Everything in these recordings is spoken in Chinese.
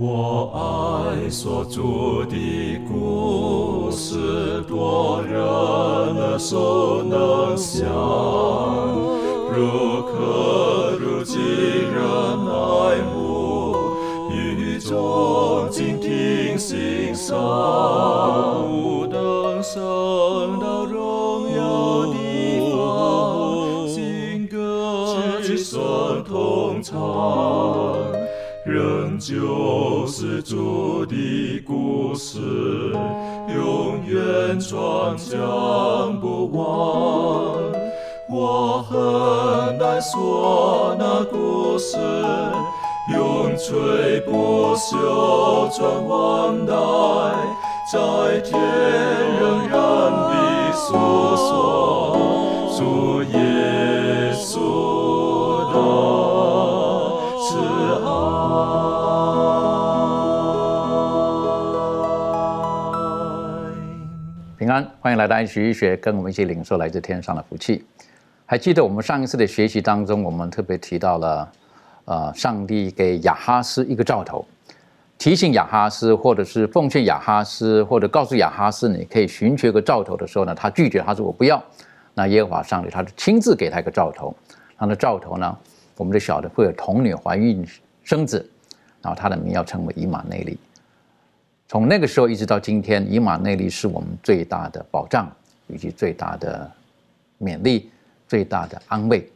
我爱所著的故事，多人耳熟能详，如可如今人爱慕，语中静听欣赏，不等升到荣耀地方，新歌齐声同唱。仍旧是主的故事，永远传讲不完。我很难说那故事，永垂不朽传万代，在天仍然的诉说主耶欢迎来到一起医学，跟我们一起领受来自天上的福气。还记得我们上一次的学习当中，我们特别提到了，呃，上帝给亚哈斯一个兆头，提醒亚哈斯，或者是奉劝亚哈斯，或者告诉亚哈斯，你可以寻求一个兆头的时候呢，他拒绝，他说我不要。那耶和华上帝他就亲自给他一个兆头，他的兆头呢，我们就晓得会有童女怀孕生子，然后他的名要称为以马内利。从那个时候一直到今天，以马内利是我们最大的保障，以及最大的勉励、最大的安慰。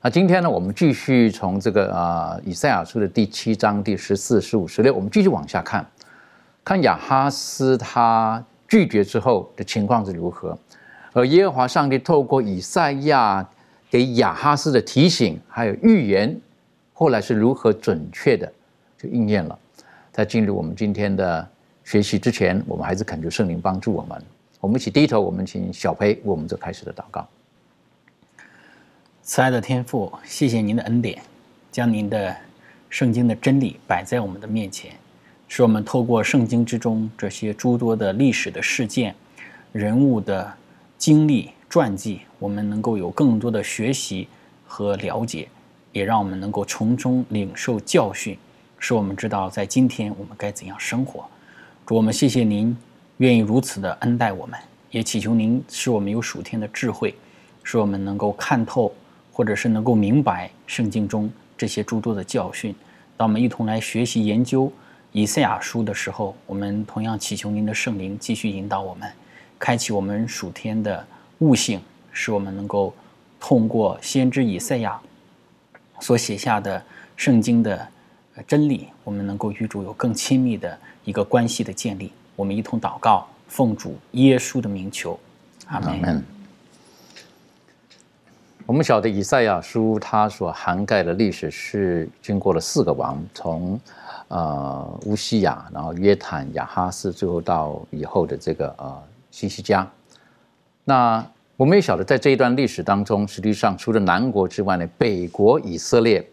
那今天呢，我们继续从这个呃以赛亚书的第七章第十四、十五、十六，我们继续往下看，看亚哈斯他拒绝之后的情况是如何，而耶和华上帝透过以赛亚给亚哈斯的提醒还有预言，后来是如何准确的就应验了。在进入我们今天的学习之前，我们还是恳求圣灵帮助我们。我们一起低头，我们请小培为我们做开始的祷告。慈爱的天父，谢谢您的恩典，将您的圣经的真理摆在我们的面前，使我们透过圣经之中这些诸多的历史的事件、人物的经历传记，我们能够有更多的学习和了解，也让我们能够从中领受教训，使我们知道在今天我们该怎样生活。主，我们谢谢您愿意如此的恩待我们，也祈求您使我们有属天的智慧，使我们能够看透。或者是能够明白圣经中这些诸多的教训，当我们一同来学习研究以赛亚书的时候，我们同样祈求您的圣灵继续引导我们，开启我们属天的悟性，使我们能够通过先知以赛亚所写下的圣经的真理，我们能够与主有更亲密的一个关系的建立。我们一同祷告，奉主耶稣的名求，阿门。我们晓得以赛亚书它所涵盖的历史是经过了四个王，从呃乌西亚，然后约坦、亚哈斯，最后到以后的这个呃西西家。那我们也晓得，在这一段历史当中，实际上除了南国之外呢，北国以色列，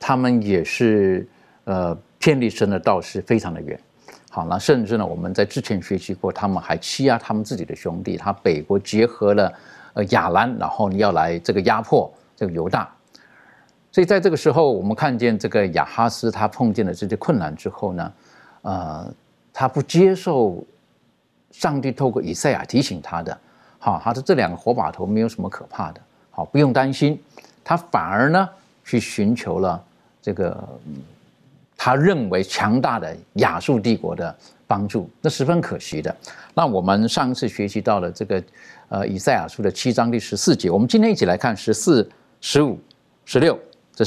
他们也是呃偏离神的道是非常的远。好，那甚至呢，我们在之前学习过，他们还欺压他们自己的兄弟，他北国结合了。呃，亚兰，然后你要来这个压迫这个犹大，所以在这个时候，我们看见这个亚哈斯他碰见了这些困难之后呢，呃，他不接受上帝透过以赛亚提醒他的，好，他的这两个火把头没有什么可怕的，好，不用担心，他反而呢去寻求了这个他认为强大的亚述帝国的帮助，那十分可惜的。那我们上一次学习到了这个。呃，以赛亚书的七章第十四节，我们今天一起来看十四、十五、十六，这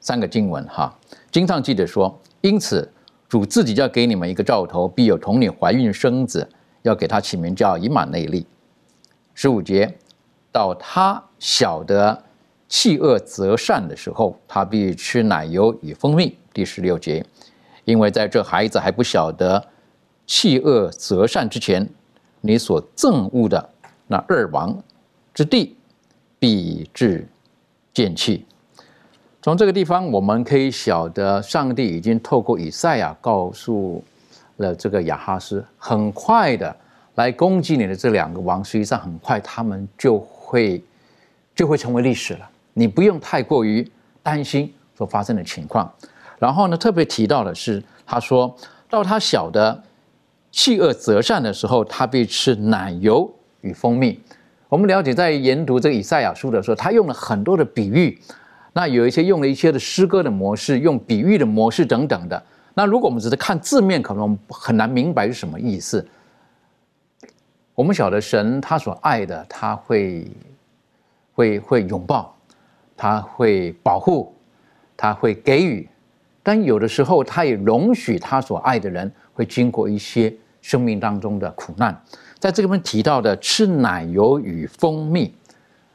三个经文哈。经上记得说，因此主自己要给你们一个兆头，必有童女怀孕生子，要给他起名叫以马内利。十五节，到他晓得弃恶择善的时候，他必吃奶油与蜂蜜。第十六节，因为在这孩子还不晓得弃恶择善之前，你所憎恶的。那二王之地必至见弃。从这个地方，我们可以晓得，上帝已经透过以赛亚告诉了这个亚哈斯，很快的来攻击你的这两个王，实际上很快他们就会就会成为历史了。你不用太过于担心所发生的情况。然后呢，特别提到的是，他说到他小的弃恶择善的时候，他必吃奶油与蜂蜜。我们了解，在研读这个以赛亚书的时候，他用了很多的比喻，那有一些用了一些的诗歌的模式，用比喻的模式等等的。那如果我们只是看字面，可能很难明白是什么意思。我们晓得神他所爱的，他会会会拥抱，他会保护，他会给予，但有的时候他也容许他所爱的人会经过一些生命当中的苦难。在这个面提到的吃奶油与蜂蜜，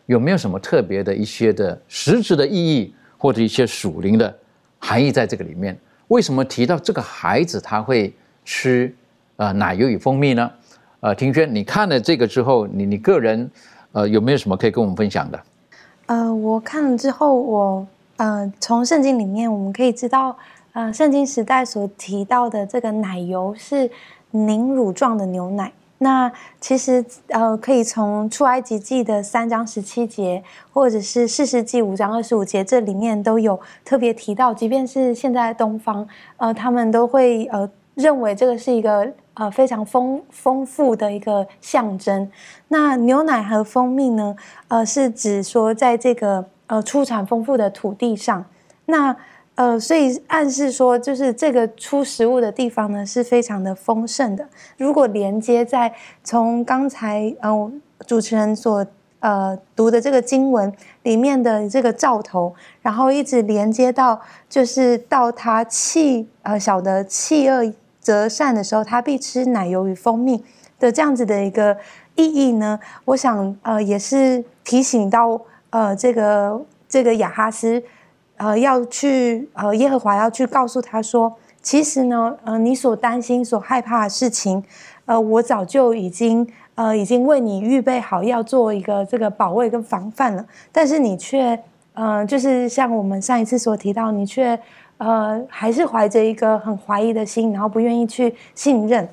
有没有什么特别的一些的实质的意义，或者一些属灵的含义在这个里面？为什么提到这个孩子他会吃呃奶油与蜂蜜呢？呃，庭轩，你看了这个之后，你你个人呃有没有什么可以跟我们分享的？呃，我看了之后，我呃从圣经里面我们可以知道，呃，圣经时代所提到的这个奶油是凝乳状的牛奶。那其实呃，可以从出埃及记的三章十七节，或者是四世纪五章二十五节，这里面都有特别提到。即便是现在东方，呃，他们都会呃认为这个是一个呃非常丰丰富的一个象征。那牛奶和蜂蜜呢，呃，是指说在这个呃出产丰富的土地上，那。呃，所以暗示说，就是这个出食物的地方呢，是非常的丰盛的。如果连接在从刚才呃主持人所呃读的这个经文里面的这个兆头，然后一直连接到就是到他弃呃小的弃恶择善的时候，他必吃奶油与蜂蜜的这样子的一个意义呢，我想呃也是提醒到呃这个这个亚哈斯。呃，要去呃，耶和华要去告诉他说，其实呢，呃，你所担心、所害怕的事情，呃，我早就已经呃，已经为你预备好，要做一个这个保卫跟防范了。但是你却呃，就是像我们上一次所提到，你却呃，还是怀着一个很怀疑的心，然后不愿意去信任。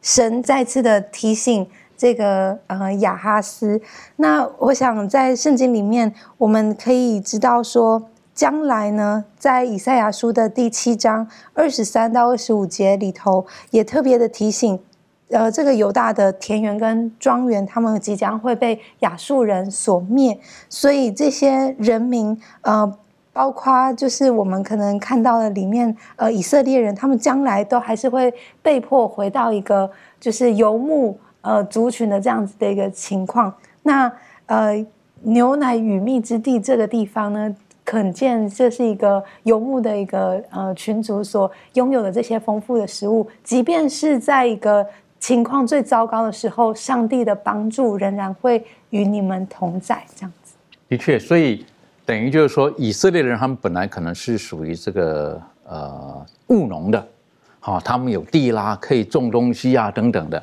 神再次的提醒这个呃亚哈斯。那我想在圣经里面，我们可以知道说。将来呢，在以赛亚书的第七章二十三到二十五节里头，也特别的提醒，呃，这个犹大的田园跟庄园，他们即将会被亚述人所灭，所以这些人民，呃，包括就是我们可能看到的里面，呃，以色列人，他们将来都还是会被迫回到一个就是游牧呃族群的这样子的一个情况。那呃，牛奶与蜜之地这个地方呢？可见这是一个游牧的一个呃群族所拥有的这些丰富的食物，即便是在一个情况最糟糕的时候，上帝的帮助仍然会与你们同在。这样子，的确，所以等于就是说，以色列人他们本来可能是属于这个呃务农的，好，他们有地啦，可以种东西啊等等的，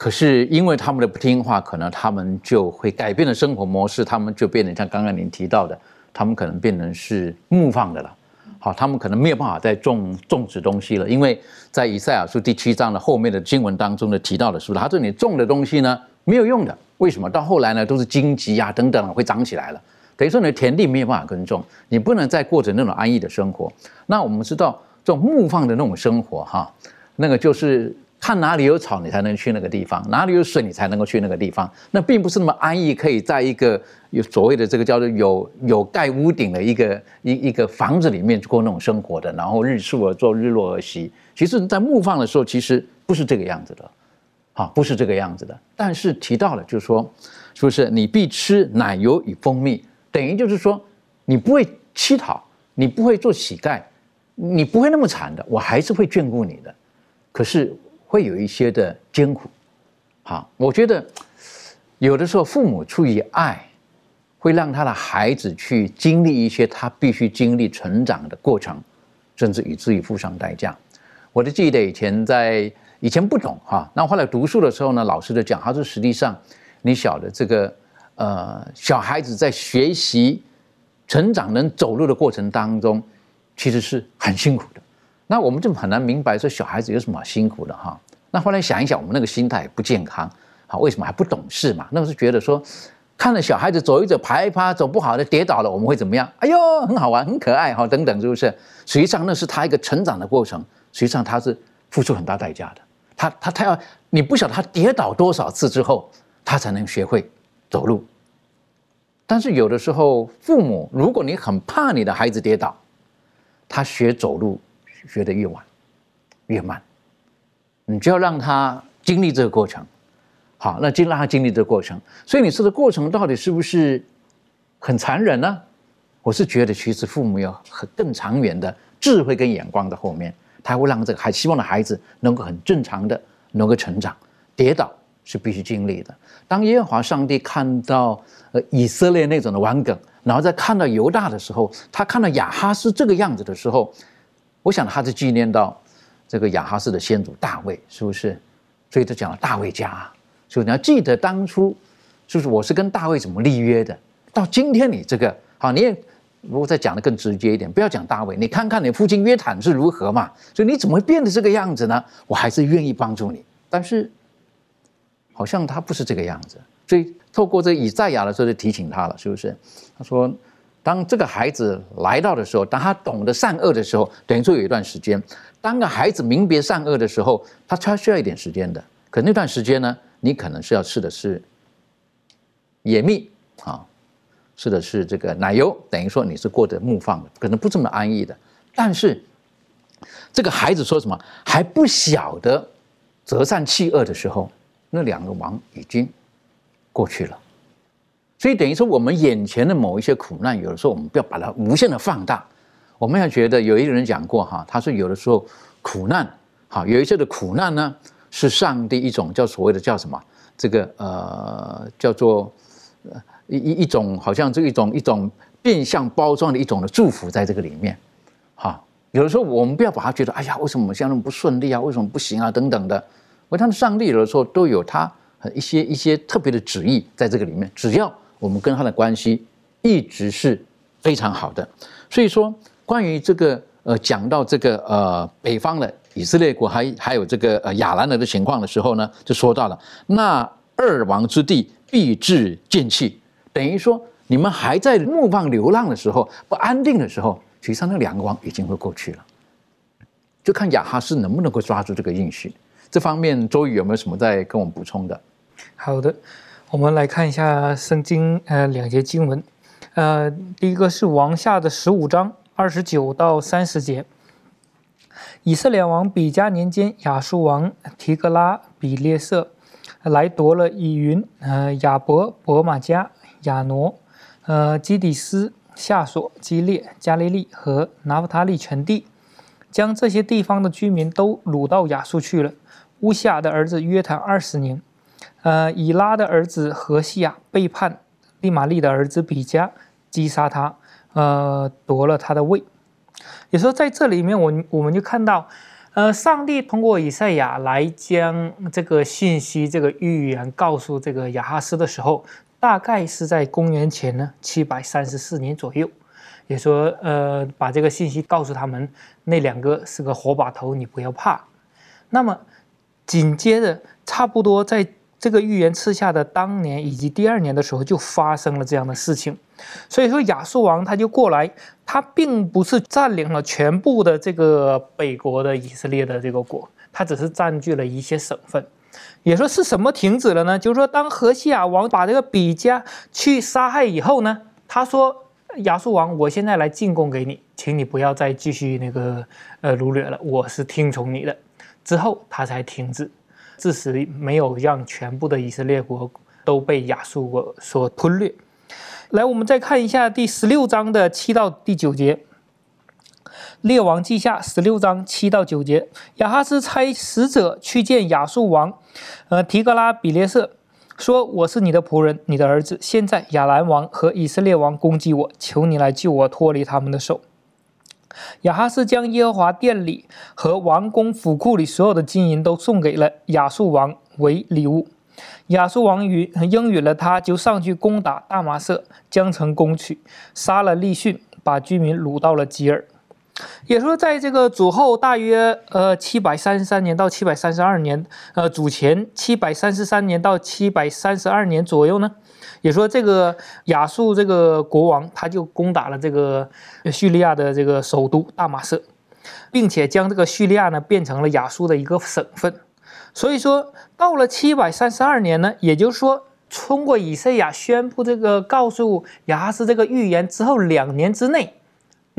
可是因为他们的不听话，可能他们就会改变了生活模式，他们就变得像刚刚您提到的。他们可能变成是牧放的了，好，他们可能没有办法再种种植东西了，因为在以赛亚书第七章的后面的经文当中呢提到的是，他这里种的东西呢没有用的，为什么？到后来呢都是荆棘呀等等会长起来了，等于说你的田地没有办法耕种，你不能再过着那种安逸的生活。那我们知道这种牧放的那种生活哈，那个就是。看哪里有草，你才能去那个地方；哪里有水，你才能够去那个地方。那并不是那么安逸，可以在一个有所谓的这个叫做有有盖屋顶的一个一一个房子里面过那种生活的。然后日出而作，日落而息。其实，在牧放的时候，其实不是这个样子的，啊，不是这个样子的。但是提到了，就是说，是不是你必吃奶油与蜂蜜，等于就是说，你不会乞讨，你不会做乞丐，你不会那么惨的，我还是会眷顾你的。可是。会有一些的艰苦，好，我觉得有的时候父母出于爱，会让他的孩子去经历一些他必须经历成长的过程，甚至以至于付上代价。我就记得以前在以前不懂哈，那后来读书的时候呢，老师就讲，他说实际上你晓得这个呃小孩子在学习成长能走路的过程当中，其实是很辛苦的。那我们就很难明白说小孩子有什么辛苦的哈。那后来想一想，我们那个心态不健康，好，为什么还不懂事嘛？那是觉得说，看着小孩子走一走、爬一爬，走不好的跌倒了，我们会怎么样？哎呦，很好玩，很可爱哈，等等，是不是？实际上那是他一个成长的过程，实际上他是付出很大代价的。他他他要你不晓得他跌倒多少次之后，他才能学会走路。但是有的时候，父母如果你很怕你的孩子跌倒，他学走路学得越晚越慢，你就要让他经历这个过程。好，那就让他经历这个过程。所以你说的过程到底是不是很残忍呢？我是觉得，其实父母有很更长远的智慧跟眼光的后面，他会让这个还希望的孩子能够很正常的能够成长。跌倒是必须经历的。当耶和华上帝看到呃以色列那种的顽梗，然后再看到犹大的时候，他看到亚哈斯这个样子的时候，我想他是纪念到这个亚哈斯的先祖大卫，是不是？所以他讲了大卫家，所以你要记得当初就是我是跟大卫怎么立约的。到今天你这个好，你也。如果再讲的更直接一点，不要讲大卫，你看看你父亲约坦是如何嘛？所以你怎么会变得这个样子呢？我还是愿意帮助你，但是好像他不是这个样子。所以透过这以赛亚的时候就提醒他了，是不是？他说，当这个孩子来到的时候，当他懂得善恶的时候，等于说有一段时间。当个孩子明别善恶的时候，他他需要一点时间的。可那段时间呢，你可能是要吃的是野蜜啊。吃的是这个奶油，等于说你是过着牧放的，可能不这么安逸的。但是这个孩子说什么还不晓得择善弃恶的时候，那两个王已经过去了。所以等于说，我们眼前的某一些苦难，有的时候我们不要把它无限的放大。我们要觉得，有一个人讲过哈，他说有的时候苦难，好有一些的苦难呢，是上帝一种叫所谓的叫什么这个呃叫做呃。一一一种好像这一种一种变相包装的一种的祝福在这个里面，哈，有的时候我们不要把它觉得，哎呀，为什么我们现在那么不顺利啊？为什么不行啊？等等的，为他的上帝有的时候都有他一些一些特别的旨意在这个里面，只要我们跟他的关系一直是非常好的，所以说关于这个呃讲到这个呃北方的以色列国还还有这个呃亚兰人的情况的时候呢，就说到了那二王之地必至见弃。等于说，你们还在牧放流浪的时候，不安定的时候，实际上那两个王已经会过去了。就看亚哈斯能不能够抓住这个应许。这方面，周瑜有没有什么在跟我们补充的？好的，我们来看一下圣经呃两节经文，呃，第一个是王下的十五章二十九到三十节。以色列王比加年间，亚述王提格拉比列色来夺了以云、呃亚伯、伯马加。亚挪、呃基底斯、夏索、基列、加利利和拿弗他利全地，将这些地方的居民都掳到亚述去了。乌西亚的儿子约坦二十年，呃以拉的儿子何西亚背叛利玛利的儿子比加，击杀他，呃夺了他的位。也说在这里面，我我们就看到，呃上帝通过以赛亚来将这个信息、这个预言告诉这个亚哈斯的时候。大概是在公元前呢七百三十四年左右，也说呃把这个信息告诉他们，那两个是个火把头，你不要怕。那么紧接着，差不多在这个预言赐下的当年以及第二年的时候，就发生了这样的事情。所以说亚述王他就过来，他并不是占领了全部的这个北国的以色列的这个国，他只是占据了一些省份。也说是什么停止了呢？就是说，当何西亚王把这个比加去杀害以后呢，他说：“亚述王，我现在来进贡给你，请你不要再继续那个呃掳掠了，我是听从你的。”之后他才停止，致使没有让全部的以色列国都被亚述国所吞掠。来，我们再看一下第十六章的七到第九节。列王记下十六章七到九节，亚哈斯差使者去见亚述王，呃提格拉比列色，说：“我是你的仆人，你的儿子。现在亚兰王和以色列王攻击我，求你来救我脱离他们的手。”亚哈斯将耶和华殿里和王宫府库里所有的金银都送给了亚述王为礼物。亚述王允应允了他，就上去攻打大马色，将城攻取，杀了利逊，把居民掳到了吉尔。也说，在这个主后大约呃七百三十三年到七百三十二年，呃主前七百三十三年到七百三十二年左右呢，也说这个亚述这个国王他就攻打了这个叙利亚的这个首都大马士。并且将这个叙利亚呢变成了亚述的一个省份。所以说，到了七百三十二年呢，也就是说，通过以赛亚宣布这个告诉亚哈斯这个预言之后两年之内，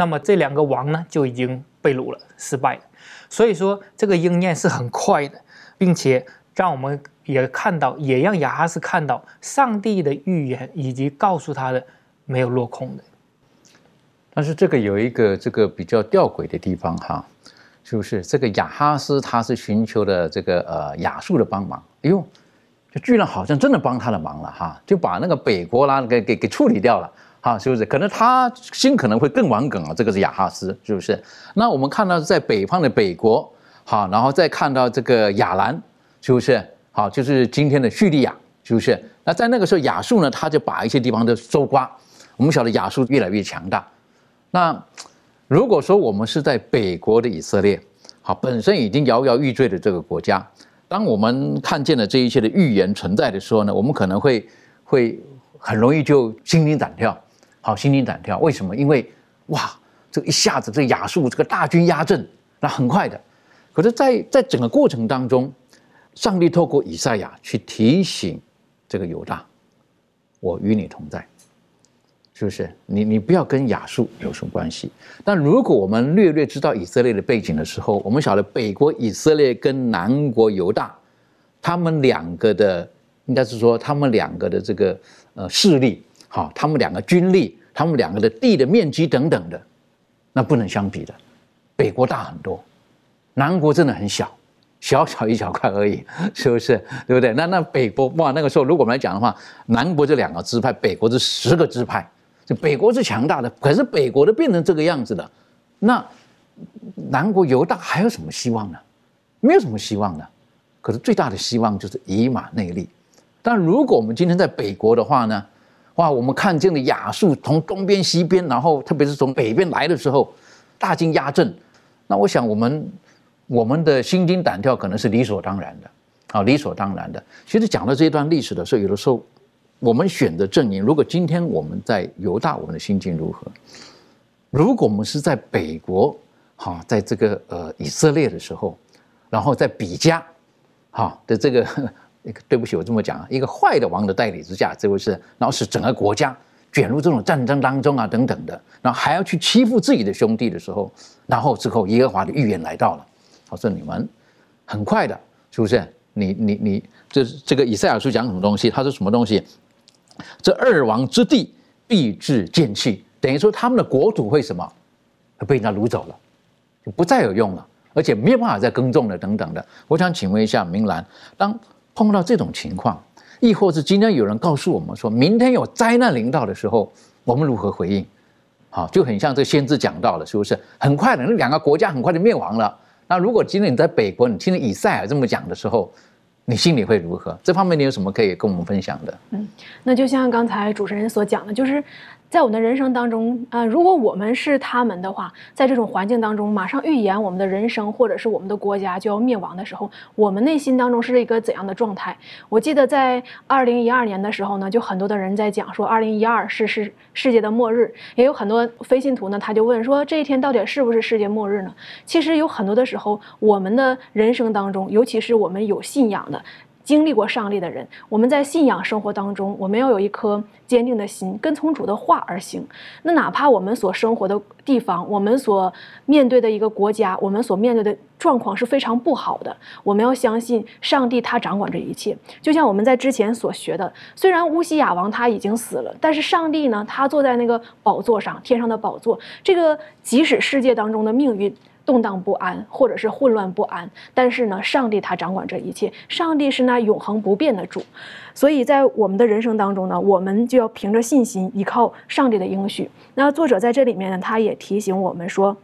那么这两个王呢就已经被掳了，失败了。所以说，这个应验是很快的，并且让我们也看到，也让亚哈斯看到上帝的预言以及告诉他的没有落空的。但是这个有一个这个比较吊诡的地方哈，是不是这个亚哈斯他是寻求的这个呃亚述的帮忙，哎呦，就居然好像真的帮他的忙了哈，就把那个北国啦给给给处理掉了哈，是不是？可能他心可能会更顽梗啊，这个是亚哈斯，是不是？那我们看到在北方的北国，好，然后再看到这个亚兰，是不是？好，就是今天的叙利亚，是不是？那在那个时候亚述呢，他就把一些地方都收刮，我们晓得亚述越来越强大。那如果说我们是在北国的以色列，好，本身已经摇摇欲坠的这个国家，当我们看见了这一切的预言存在的时候呢，我们可能会会很容易就心惊胆跳，好，心惊胆跳。为什么？因为哇，这一下子这亚述这个大军压阵，那很快的。可是，在在整个过程当中，上帝透过以赛亚去提醒这个犹大，我与你同在。是不是你你不要跟亚述有什么关系？但如果我们略略知道以色列的背景的时候，我们晓得北国以色列跟南国犹大，他们两个的应该是说他们两个的这个呃势力，好，他们两个军力，他们两个的地的面积等等的，那不能相比的。北国大很多，南国真的很小，小小一小块而已，是不是？对不对？那那北国哇，那个时候如果我们来讲的话，南国这两个支派，北国是十个支派。这北国是强大的，可是北国的变成这个样子的，那南国犹大还有什么希望呢？没有什么希望的。可是最大的希望就是以马内利。但如果我们今天在北国的话呢？哇，我们看见了亚述从东边、西边，然后特别是从北边来的时候，大军压阵，那我想我们我们的心惊胆跳可能是理所当然的，啊，理所当然的。其实讲到这一段历史的时候，有的时候。我们选择阵营，如果今天我们在犹大，我们的心境如何？如果我们是在北国，哈，在这个呃以色列的时候，然后在比加，哈的这个，对不起，我这么讲，一个坏的王的代理之下，这回是，然后使整个国家卷入这种战争当中啊，等等的，然后还要去欺负自己的兄弟的时候，然后之后耶和华的预言来到了，他说你们很快的，是不是？你你你，这这个以赛亚书讲什么东西？他说什么东西？这二王之地必至见弃，等于说他们的国土会什么？被人家掳走了，就不再有用了，而且没有办法再耕种了，等等的。我想请问一下明兰，当碰到这种情况，亦或是今天有人告诉我们说明天有灾难临到的时候，我们如何回应？好，就很像这先知讲到了，是不是？很快的，那两个国家很快就灭亡了。那如果今天你在北国，你听了以赛尔这么讲的时候，你心里会如何？这方面你有什么可以跟我们分享的？嗯，那就像刚才主持人所讲的，就是。在我们的人生当中，啊，如果我们是他们的话，在这种环境当中，马上预言我们的人生或者是我们的国家就要灭亡的时候，我们内心当中是一个怎样的状态？我记得在二零一二年的时候呢，就很多的人在讲说，二零一二是是世界的末日，也有很多非信徒呢，他就问说，这一天到底是不是世界末日呢？其实有很多的时候，我们的人生当中，尤其是我们有信仰的。经历过上帝的人，我们在信仰生活当中，我们要有一颗坚定的心，跟从主的话而行。那哪怕我们所生活的地方，我们所面对的一个国家，我们所面对的状况是非常不好的，我们要相信上帝，他掌管这一切。就像我们在之前所学的，虽然乌西亚王他已经死了，但是上帝呢，他坐在那个宝座上，天上的宝座。这个即使世界当中的命运。动荡不安，或者是混乱不安，但是呢，上帝他掌管这一切，上帝是那永恒不变的主，所以在我们的人生当中呢，我们就要凭着信心，依靠上帝的应许。那作者在这里面呢，他也提醒我们说，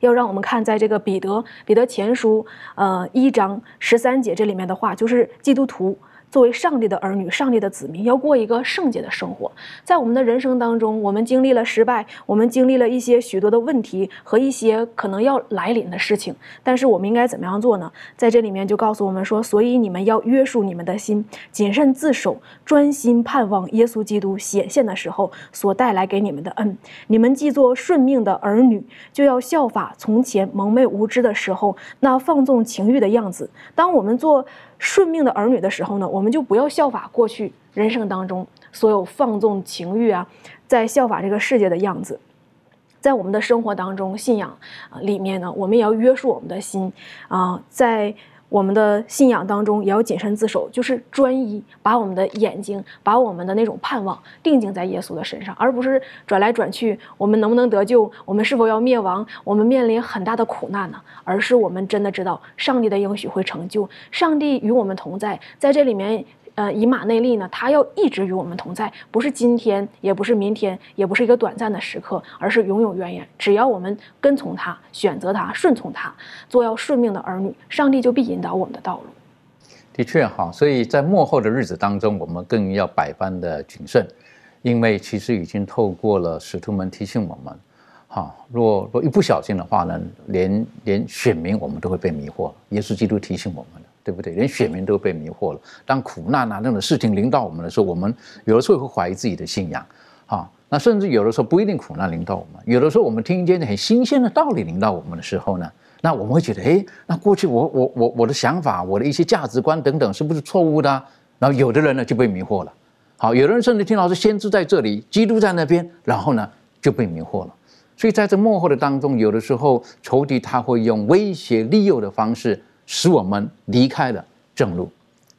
要让我们看在这个彼得彼得前书呃一章十三节这里面的话，就是基督徒作为上帝的儿女、上帝的子民，要过一个圣洁的生活。在我们的人生当中，我们经历了失败，我们经历了一些许多的问题和一些可能要来临的事情。但是我们应该怎么样做呢？在这里面就告诉我们说：所以你们要约束你们的心，谨慎自守，专心盼望耶稣基督显现的时候所带来给你们的恩。你们既做顺命的儿女，就要效法从前蒙昧无知的时候那放纵情欲的样子。当我们做顺命的儿女的时候呢，我们就不要效法过去人生当中所有放纵情欲啊，在效法这个世界的样子。在我们的生活当中，信仰里面呢，我们也要约束我们的心啊，在。我们的信仰当中也要谨慎自守，就是专一，把我们的眼睛，把我们的那种盼望定睛在耶稣的身上，而不是转来转去。我们能不能得救？我们是否要灭亡？我们面临很大的苦难呢？而是我们真的知道上帝的应许会成就，上帝与我们同在，在这里面。呃，以马内利呢，他要一直与我们同在，不是今天，也不是明天，也不是一个短暂的时刻，而是永永远远。只要我们跟从他，选择他，顺从他，做要顺命的儿女，上帝就必引导我们的道路。的确哈，所以在幕后的日子当中，我们更要百般的谨慎，因为其实已经透过了使徒们提醒我们，哈，若若一不小心的话呢，连连选民我们都会被迷惑。耶稣基督提醒我们。对不对？连选民都被迷惑了。当苦难啊那种事情临到我们的时候，我们有的时候会怀疑自己的信仰，啊，那甚至有的时候不一定苦难临到我们，有的时候我们听一件很新鲜的道理临到我们的时候呢，那我们会觉得，哎，那过去我我我我的想法，我的一些价值观等等，是不是错误的？然后有的人呢就被迷惑了，好，有的人甚至听到是先知在这里，基督在那边，然后呢就被迷惑了。所以在这幕后的当中，有的时候仇敌他会用威胁利诱的方式。使我们离开了正路，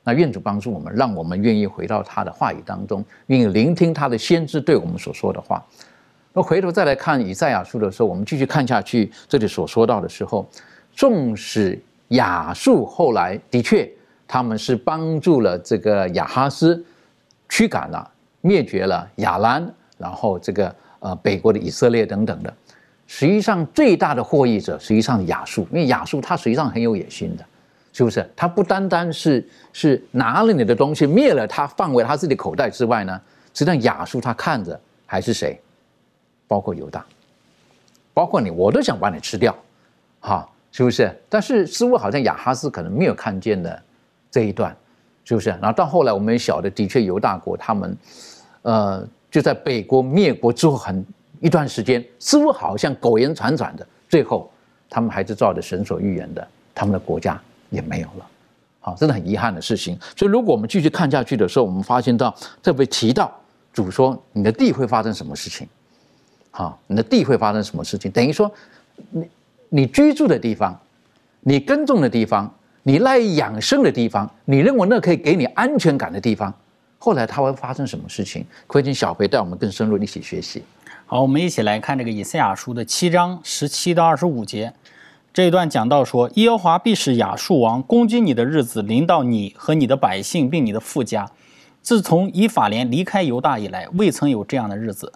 那愿主帮助我们，让我们愿意回到他的话语当中，愿意聆听他的先知对我们所说的话。那回头再来看以赛亚书的时候，我们继续看下去，这里所说到的时候，纵使亚述后来的确他们是帮助了这个亚哈斯驱赶了、灭绝了亚兰，然后这个呃北国的以色列等等的。实际上，最大的获益者实际上是亚述，因为亚述他实际上很有野心的，是不是？他不单单是是拿了你的东西，灭了他，放回他自己口袋之外呢？实际上，亚述他看着还是谁？包括犹大，包括你，我都想把你吃掉，哈，是不是？但是似乎好像亚哈斯可能没有看见的这一段，是不是？然后到后来我们也晓得，的确犹大国他们，呃，就在北国灭国之后很。一段时间，似乎好像苟延残喘的，最后他们还是照着神所预言的，他们的国家也没有了，好，真的很遗憾的事情。所以，如果我们继续看下去的时候，我们发现到特别提到主说你的地会发生什么事情，好，你的地会发生什么事情？等于说，你你居住的地方，你耕种的地方，你赖以养生的地方，你认为那可以给你安全感的地方，后来它会发生什么事情？可以请小培带我们更深入一起学习。好，我们一起来看这个以赛亚书的七章十七到二十五节，这一段讲到说，耶和华必使亚述王攻击你的日子临到你和你的百姓，并你的富家。自从以法莲离开犹大以来，未曾有这样的日子。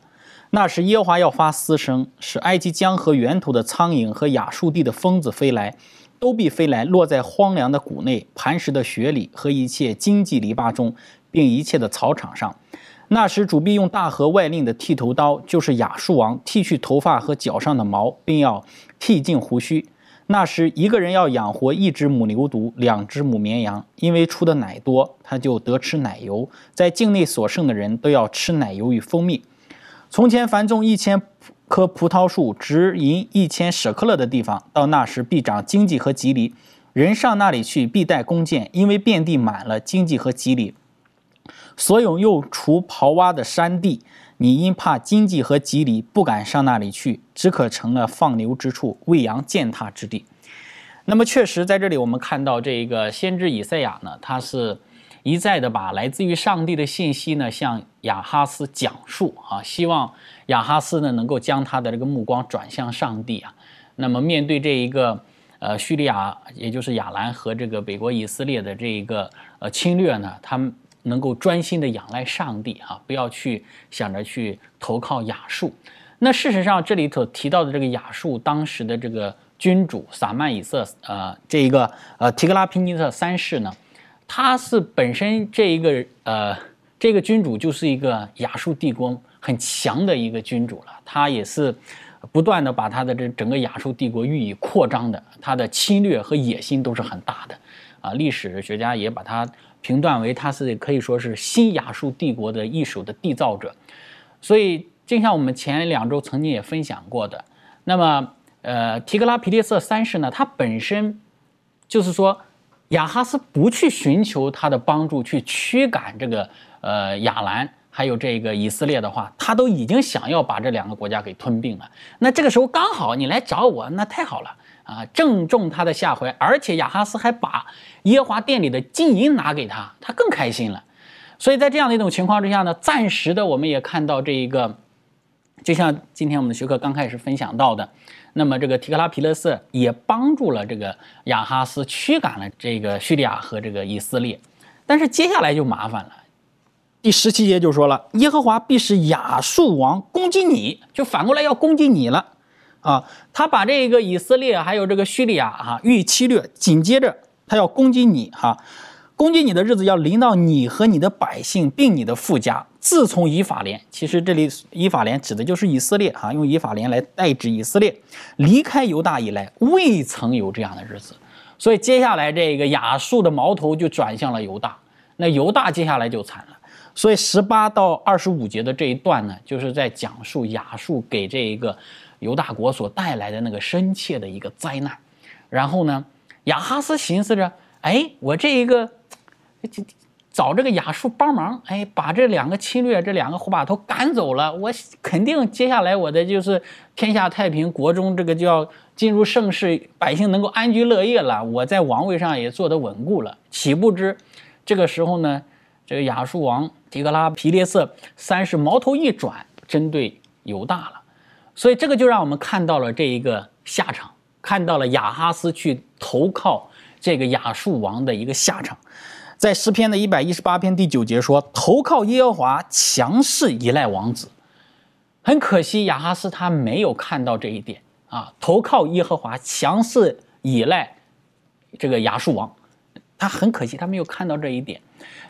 那时耶和华要发嘶声，使埃及江河源头的苍蝇和亚述地的蜂子飞来，都必飞来，落在荒凉的谷内、磐石的穴里和一切荆棘篱笆中，并一切的草场上。那时，主必用大河外令的剃头刀，就是亚述王剃去头发和脚上的毛，并要剃尽胡须。那时，一个人要养活一只母牛犊、两只母绵羊，因为出的奶多，他就得吃奶油。在境内所剩的人都要吃奶油与蜂蜜。从前，凡种一千棵葡萄树、值银一千舍克勒的地方，到那时必长荆棘和棘藜。人上那里去，必带弓箭，因为遍地满了荆棘和棘藜。所有又除刨挖的山地，你因怕荆棘和棘藜，不敢上那里去，只可成了放牛之处、喂羊践踏之地。那么，确实在这里，我们看到这一个先知以赛亚呢，他是一再的把来自于上帝的信息呢向亚哈斯讲述啊，希望亚哈斯呢能够将他的这个目光转向上帝啊。那么，面对这一个呃叙利亚，也就是亚兰和这个北国以色列的这一个呃侵略呢，他们。能够专心的仰赖上帝啊，不要去想着去投靠亚述。那事实上，这里头提到的这个亚述当时的这个君主撒曼以色，呃，这一个呃提格拉皮尼特三世呢，他是本身这一个呃这个君主就是一个亚述帝国很强的一个君主了，他也是不断的把他的这整个亚述帝国予以扩张的，他的侵略和野心都是很大的啊。历史学家也把他评断为他是可以说是新亚述帝国的一手的缔造者，所以就像我们前两周曾经也分享过的，那么呃提格拉皮列瑟三世呢，他本身就是说。亚哈斯不去寻求他的帮助，去驱赶这个呃亚兰，还有这个以色列的话，他都已经想要把这两个国家给吞并了。那这个时候刚好你来找我，那太好了啊，正中他的下怀。而且亚哈斯还把耶和华殿里的金银拿给他，他更开心了。所以在这样的一种情况之下呢，暂时的我们也看到这一个，就像今天我们的学科刚开始分享到的。那么这个提克拉皮勒斯也帮助了这个亚哈斯驱赶了这个叙利亚和这个以色列，但是接下来就麻烦了。第十七节就说了，耶和华必使亚述王攻击你，就反过来要攻击你了啊！他把这个以色列还有这个叙利亚哈予以侵略，紧接着他要攻击你哈。攻击你的日子要临到你和你的百姓，并你的富家。自从以法莲，其实这里以法莲指的就是以色列哈，用以法莲来代指以色列。离开犹大以来，未曾有这样的日子。所以接下来这个亚述的矛头就转向了犹大，那犹大接下来就惨了。所以十八到二十五节的这一段呢，就是在讲述亚述给这一个犹大国所带来的那个深切的一个灾难。然后呢，亚哈斯寻思着，哎，我这一个。找这个亚述帮忙，哎，把这两个侵略这两个火把头赶走了，我肯定接下来我的就是天下太平，国中这个就要进入盛世，百姓能够安居乐业了，我在王位上也坐得稳固了。岂不知这个时候呢，这个亚述王提格拉皮列瑟三世矛头一转，针对犹大了，所以这个就让我们看到了这一个下场，看到了亚哈斯去投靠这个亚述王的一个下场。在诗篇的一百一十八篇第九节说：“投靠耶和华，强势依赖王子。”很可惜，亚哈斯他没有看到这一点啊！投靠耶和华，强势依赖这个亚述王，他很可惜，他没有看到这一点。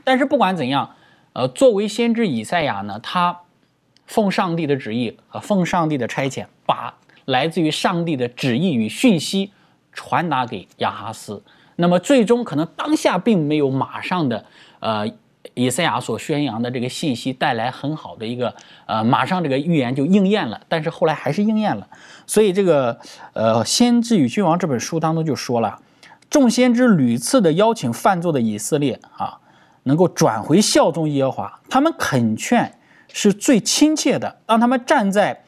但是不管怎样，呃，作为先知以赛亚呢，他奉上帝的旨意和奉上帝的差遣，把来自于上帝的旨意与讯息传达给亚哈斯。那么最终可能当下并没有马上的，呃，以赛亚所宣扬的这个信息带来很好的一个，呃，马上这个预言就应验了。但是后来还是应验了。所以这个，呃，《先知与君王》这本书当中就说了，众先知屡次的邀请犯罪的以色列啊，能够转回效忠耶和华。他们恳劝是最亲切的。当他们站在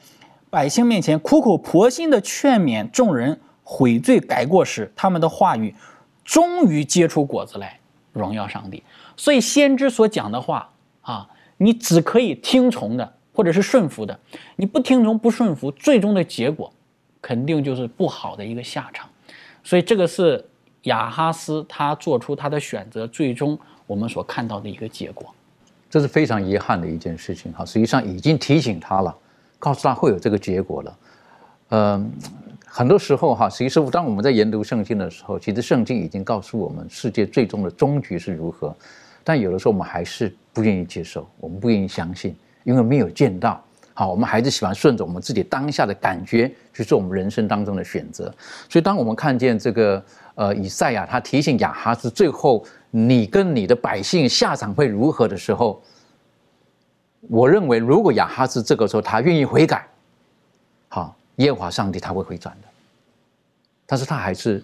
百姓面前苦口婆心的劝勉众人悔罪改过时，他们的话语。终于结出果子来，荣耀上帝。所以先知所讲的话啊，你只可以听从的，或者是顺服的。你不听从、不顺服，最终的结果肯定就是不好的一个下场。所以这个是亚哈斯他做出他的选择，最终我们所看到的一个结果。这是非常遗憾的一件事情哈。实际上已经提醒他了，告诉他会有这个结果了。嗯。很多时候哈，其实当我们在研读圣经的时候，其实圣经已经告诉我们世界最终的终局是如何，但有的时候我们还是不愿意接受，我们不愿意相信，因为没有见到。好，我们还是喜欢顺着我们自己当下的感觉去做我们人生当中的选择。所以，当我们看见这个呃以赛亚他提醒亚哈斯，最后你跟你的百姓下场会如何的时候，我认为如果亚哈斯这个时候他愿意悔改，好。耶和华上帝他会回转的，但是他还是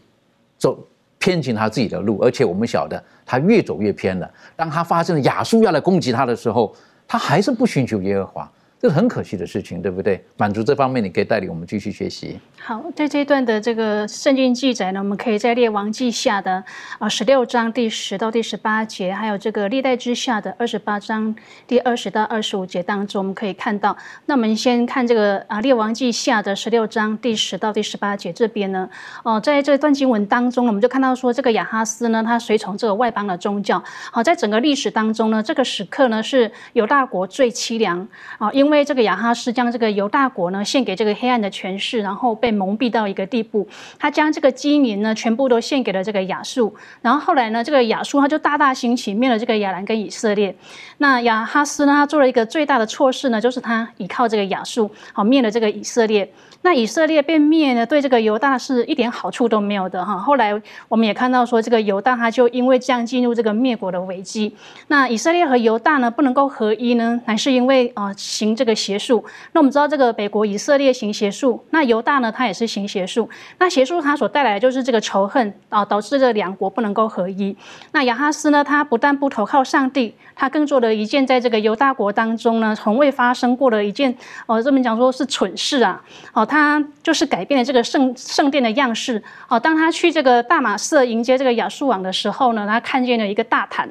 走偏行他自己的路，而且我们晓得他越走越偏了。当他发现亚述要来攻击他的时候，他还是不寻求耶和华。这是很可惜的事情，对不对？满足这方面，你可以带领我们继续学习。好，在这一段的这个圣经记载呢，我们可以在列王记下的啊十六章第十到第十八节，还有这个历代之下的二十八章第二十到二十五节当中，我们可以看到。那我们先看这个啊列王记下的十六章第十到第十八节这边呢，哦，在这段经文当中，我们就看到说，这个亚哈斯呢，他随从这个外邦的宗教。好，在整个历史当中呢，这个时刻呢是犹大国最凄凉啊，因为。为这个亚哈斯将这个犹大国呢献给这个黑暗的权势，然后被蒙蔽到一个地步，他将这个基民呢全部都献给了这个亚述，然后后来呢，这个亚述他就大大兴起，灭了这个亚兰跟以色列。那亚哈斯呢，他做了一个最大的错事呢，就是他依靠这个亚述，好灭了这个以色列。那以色列被灭呢，对这个犹大是一点好处都没有的哈。后来我们也看到说，这个犹大他就因为这样进入这个灭国的危机。那以色列和犹大呢不能够合一呢，乃是因为啊行这个邪术。那我们知道这个北国以色列行邪术，那犹大呢他也是行邪术。那邪术它所带来的就是这个仇恨啊，导致这两国不能够合一。那亚哈斯呢，他不但不投靠上帝，他更做了一件在这个犹大国当中呢从未发生过的一件哦，这么讲说是蠢事啊，哦。他就是改变了这个圣圣殿的样式。好，当他去这个大马色迎接这个亚述王的时候呢，他看见了一个大坛。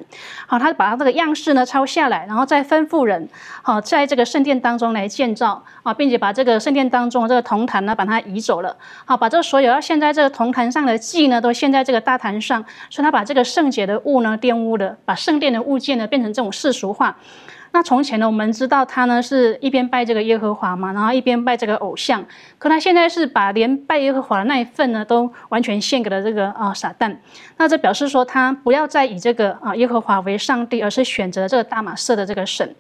好，他把他这个样式呢抄下来，然后再吩咐人，好，在这个圣殿当中来建造啊，并且把这个圣殿当中的这个铜坛呢，把它移走了。好，把这所有要献在这个铜坛上的祭呢，都献在这个大坛上。所以，他把这个圣洁的物呢玷污了，把圣殿的物件呢变成这种世俗化。那从前呢，我们知道他呢是一边拜这个耶和华嘛，然后一边拜这个偶像。可他现在是把连拜耶和华的那一份呢，都完全献给了这个啊撒旦。那这表示说，他不要再以这个啊耶和华为上帝，而是选择这个大马色的这个神。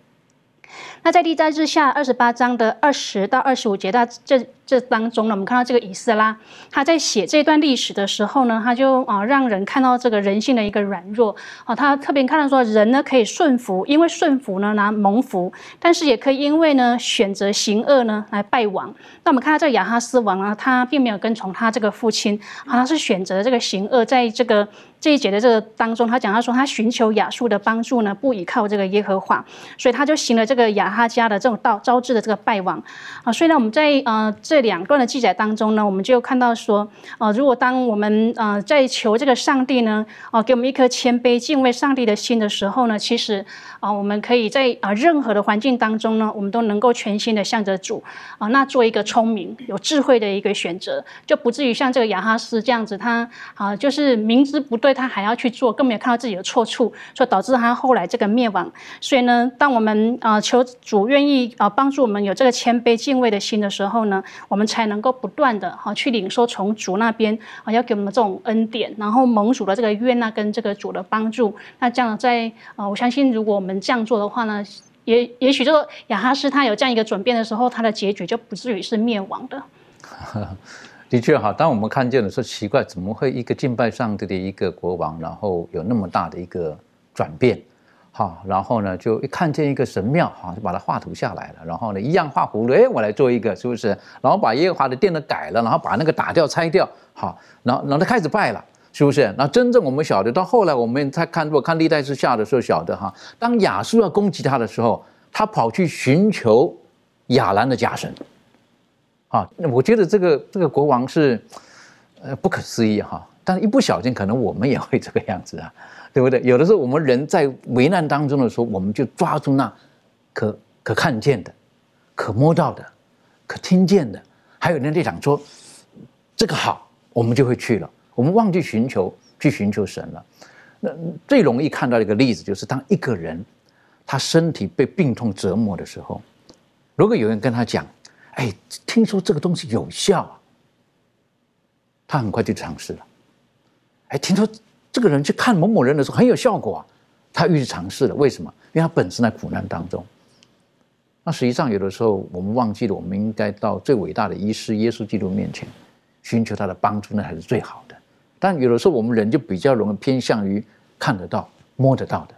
那在历代之下二十八章的二十到二十五节，那这。这当中呢，我们看到这个以斯拉，他在写这段历史的时候呢，他就啊让人看到这个人性的一个软弱啊，他特别看到说人呢可以顺服，因为顺服呢拿蒙福，但是也可以因为呢选择行恶呢来败亡。那我们看到这个亚哈斯王啊，他并没有跟从他这个父亲，啊他是选择这个行恶，在这个这一节的这个当中，他讲他说他寻求亚述的帮助呢，不依靠这个耶和华，所以他就行了这个亚他家的这种道招致的这个败亡啊。所以呢，我们在呃。这两段的记载当中呢，我们就看到说，呃，如果当我们呃在求这个上帝呢，啊，给我们一颗谦卑敬畏上帝的心的时候呢，其实啊，我们可以在啊任何的环境当中呢，我们都能够全心的向着主啊，那做一个聪明有智慧的一个选择，就不至于像这个亚哈斯这样子，他啊就是明知不对，他还要去做，更没有看到自己的错处，所以导致他后来这个灭亡。所以呢，当我们啊求主愿意啊帮助我们有这个谦卑敬畏的心的时候呢，我们才能够不断的哈去领受从主那边啊要给我们这种恩典，然后蒙主的这个约纳跟这个主的帮助。那这样在啊，我相信如果我们这样做的话呢，也也许这个亚哈斯他有这样一个转变的时候，他的结局就不至于是灭亡的。的确哈，当我们看见的时候，奇怪怎么会一个敬拜上帝的一个国王，然后有那么大的一个转变？好，然后呢，就一看见一个神庙，哈，就把它画图下来了。然后呢，一样画葫芦，哎，我来做一个，是不是？然后把耶和华的殿呢改了，然后把那个打掉、拆掉，好，然后然后他开始拜了，是不是？那真正我们晓得，到后来我们在看，如果看历代之下的时候，晓得哈，当亚述要攻击他的时候，他跑去寻求亚兰的假神，啊，我觉得这个这个国王是，呃，不可思议哈。但是一不小心，可能我们也会这个样子啊。对不对？有的时候我们人在危难当中的时候，我们就抓住那可可看见的、可摸到的、可听见的，还有人就讲说这个好，我们就会去了。我们忘记寻求去寻求神了。那最容易看到一个例子，就是当一个人他身体被病痛折磨的时候，如果有人跟他讲：“哎，听说这个东西有效啊！”他很快就尝试了。哎，听说。这个人去看某某人的时候很有效果啊，他于是尝试了。为什么？因为他本身在苦难当中。那实际上有的时候我们忘记了，我们应该到最伟大的医师耶稣基督面前，寻求他的帮助，那才是最好的。但有的时候我们人就比较容易偏向于看得到、摸得到的。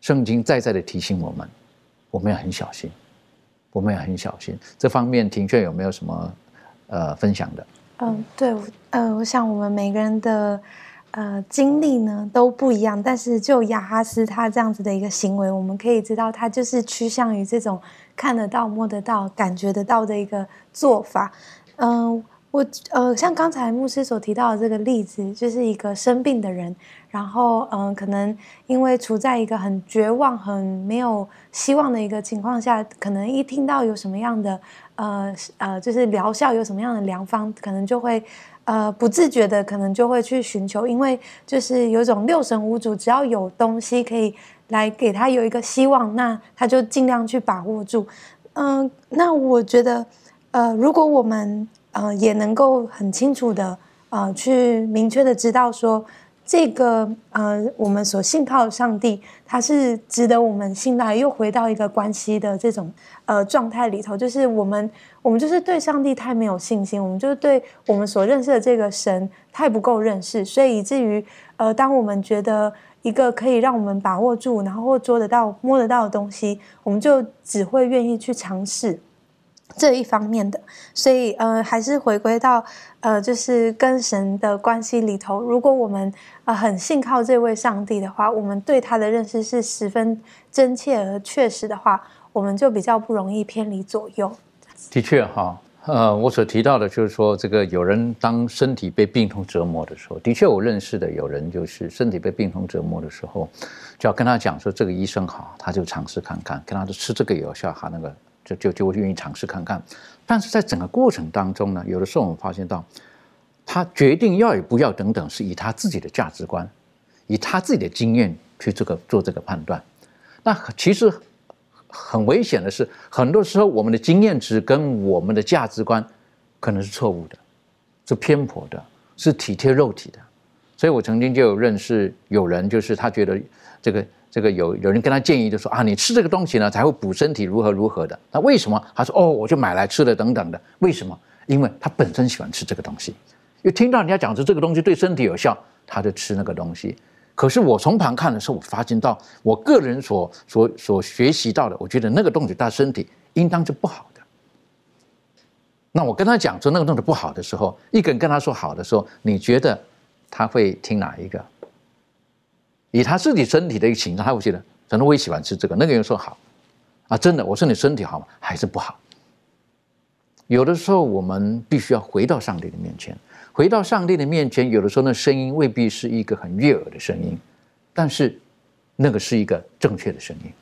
圣经再再的提醒我们，我们要很小心，我们要很小心。这方面，庭炫有没有什么呃分享的？嗯，对，呃，我想我们每个人的。呃，经历呢都不一样，但是就雅哈斯他这样子的一个行为，我们可以知道他就是趋向于这种看得到、摸得到、感觉得到的一个做法。嗯，我呃，像刚才牧师所提到的这个例子，就是一个生病的人，然后嗯，可能因为处在一个很绝望、很没有希望的一个情况下，可能一听到有什么样的呃呃，就是疗效有什么样的良方，可能就会。呃，不自觉的可能就会去寻求，因为就是有种六神无主，只要有东西可以来给他有一个希望，那他就尽量去把握住。嗯，那我觉得，呃，如果我们呃也能够很清楚的呃去明确的知道说，这个呃我们所信靠的上帝，他是值得我们信赖，又回到一个关系的这种呃状态里头，就是我们我们就是对上帝太没有信心，我们就是对我们所认识的这个神太不够认识，所以以至于呃，当我们觉得。一个可以让我们把握住，然后或捉得到、摸得到的东西，我们就只会愿意去尝试这一方面的。所以，呃，还是回归到，呃，就是跟神的关系里头。如果我们呃很信靠这位上帝的话，我们对他的认识是十分真切而确实的话，我们就比较不容易偏离左右。的确，哈。呃，我所提到的就是说，这个有人当身体被病痛折磨的时候，的确我认识的有人就是身体被病痛折磨的时候，就要跟他讲说这个医生好，他就尝试看看，跟他说吃这个有效，哈，那个就就就愿意尝试看看。但是在整个过程当中呢，有的时候我们发现到，他决定要与不要等等，是以他自己的价值观，以他自己的经验去这个做这个判断。那其实。很危险的是，很多时候我们的经验值跟我们的价值观可能是错误的，是偏颇的，是体贴肉体的。所以我曾经就有认识有人，就是他觉得这个这个有有人跟他建议，就说啊，你吃这个东西呢才会补身体，如何如何的。那为什么？他说哦，我就买来吃的等等的。为什么？因为他本身喜欢吃这个东西，又听到人家讲说这个东西对身体有效，他就吃那个东西。可是我从旁看的时候，我发现到我个人所所所学习到的，我觉得那个东西他身体应当是不好的。那我跟他讲说那个东西不好的时候，一个人跟他说好的时候，你觉得他会听哪一个？以他自己身体的一个情况，他会觉得，可能我也喜欢吃这个。那个人说好，啊，真的，我说你身体好吗？还是不好？有的时候我们必须要回到上帝的面前。回到上帝的面前，有的时候那声音未必是一个很悦耳的声音，但是那个是一个正确的声音。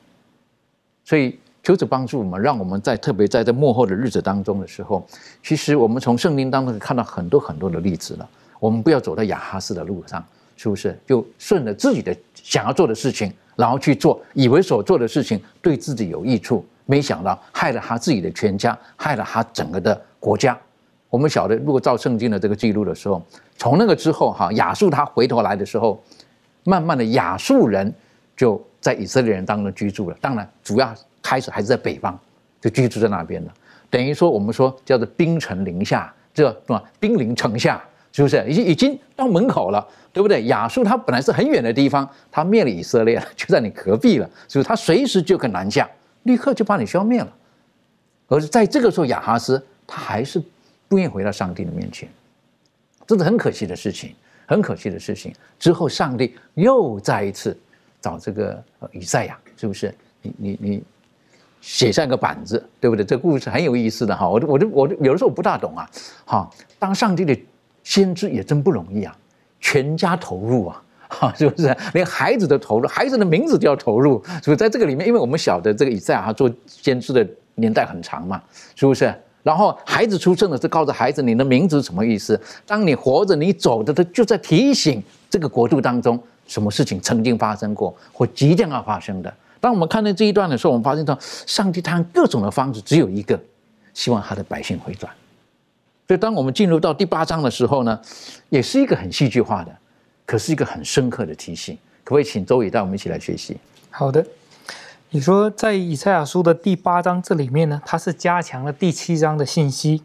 所以求主帮助我们，让我们在特别在这幕后的日子当中的时候，其实我们从圣经当中看到很多很多的例子了。我们不要走在亚哈斯的路上，是不是？就顺着自己的想要做的事情，然后去做，以为所做的事情对自己有益处，没想到害了他自己的全家，害了他整个的国家。我们晓得，如果照圣经的这个记录的时候，从那个之后，哈，亚述他回头来的时候，慢慢的亚述人就在以色列人当中居住了。当然，主要开始还是在北方，就居住在那边了。等于说，我们说叫做兵城临下，这是吧？兵临城下，是不是？已经已经到门口了，对不对？亚述他本来是很远的地方，他灭了以色列，就在你隔壁了，所以他随时就可南下，立刻就把你消灭了。而在这个时候，亚哈斯他还是。不愿意回到上帝的面前，这是很可惜的事情，很可惜的事情。之后，上帝又再一次找这个以赛亚，是不是？你你你写上个板子，对不对？这故事很有意思的哈。我我我有的时候不大懂啊。哈，当上帝的先知也真不容易啊，全家投入啊，哈，是不是？连孩子都投入，孩子的名字都要投入。所以在这个里面，因为我们晓得这个以赛亚做先知的年代很长嘛，是不是？然后孩子出生的是告诉孩子你的名字什么意思？当你活着，你走的，他就在提醒这个国度当中什么事情曾经发生过或即将要发生的。当我们看到这一段的时候，我们发现到上帝他各种的方式只有一个，希望他的百姓回转。所以当我们进入到第八章的时候呢，也是一个很戏剧化的，可是一个很深刻的提醒。可不可以请周宇带我们一起来学习？好的。你说在以赛亚书的第八章这里面呢，它是加强了第七章的信息。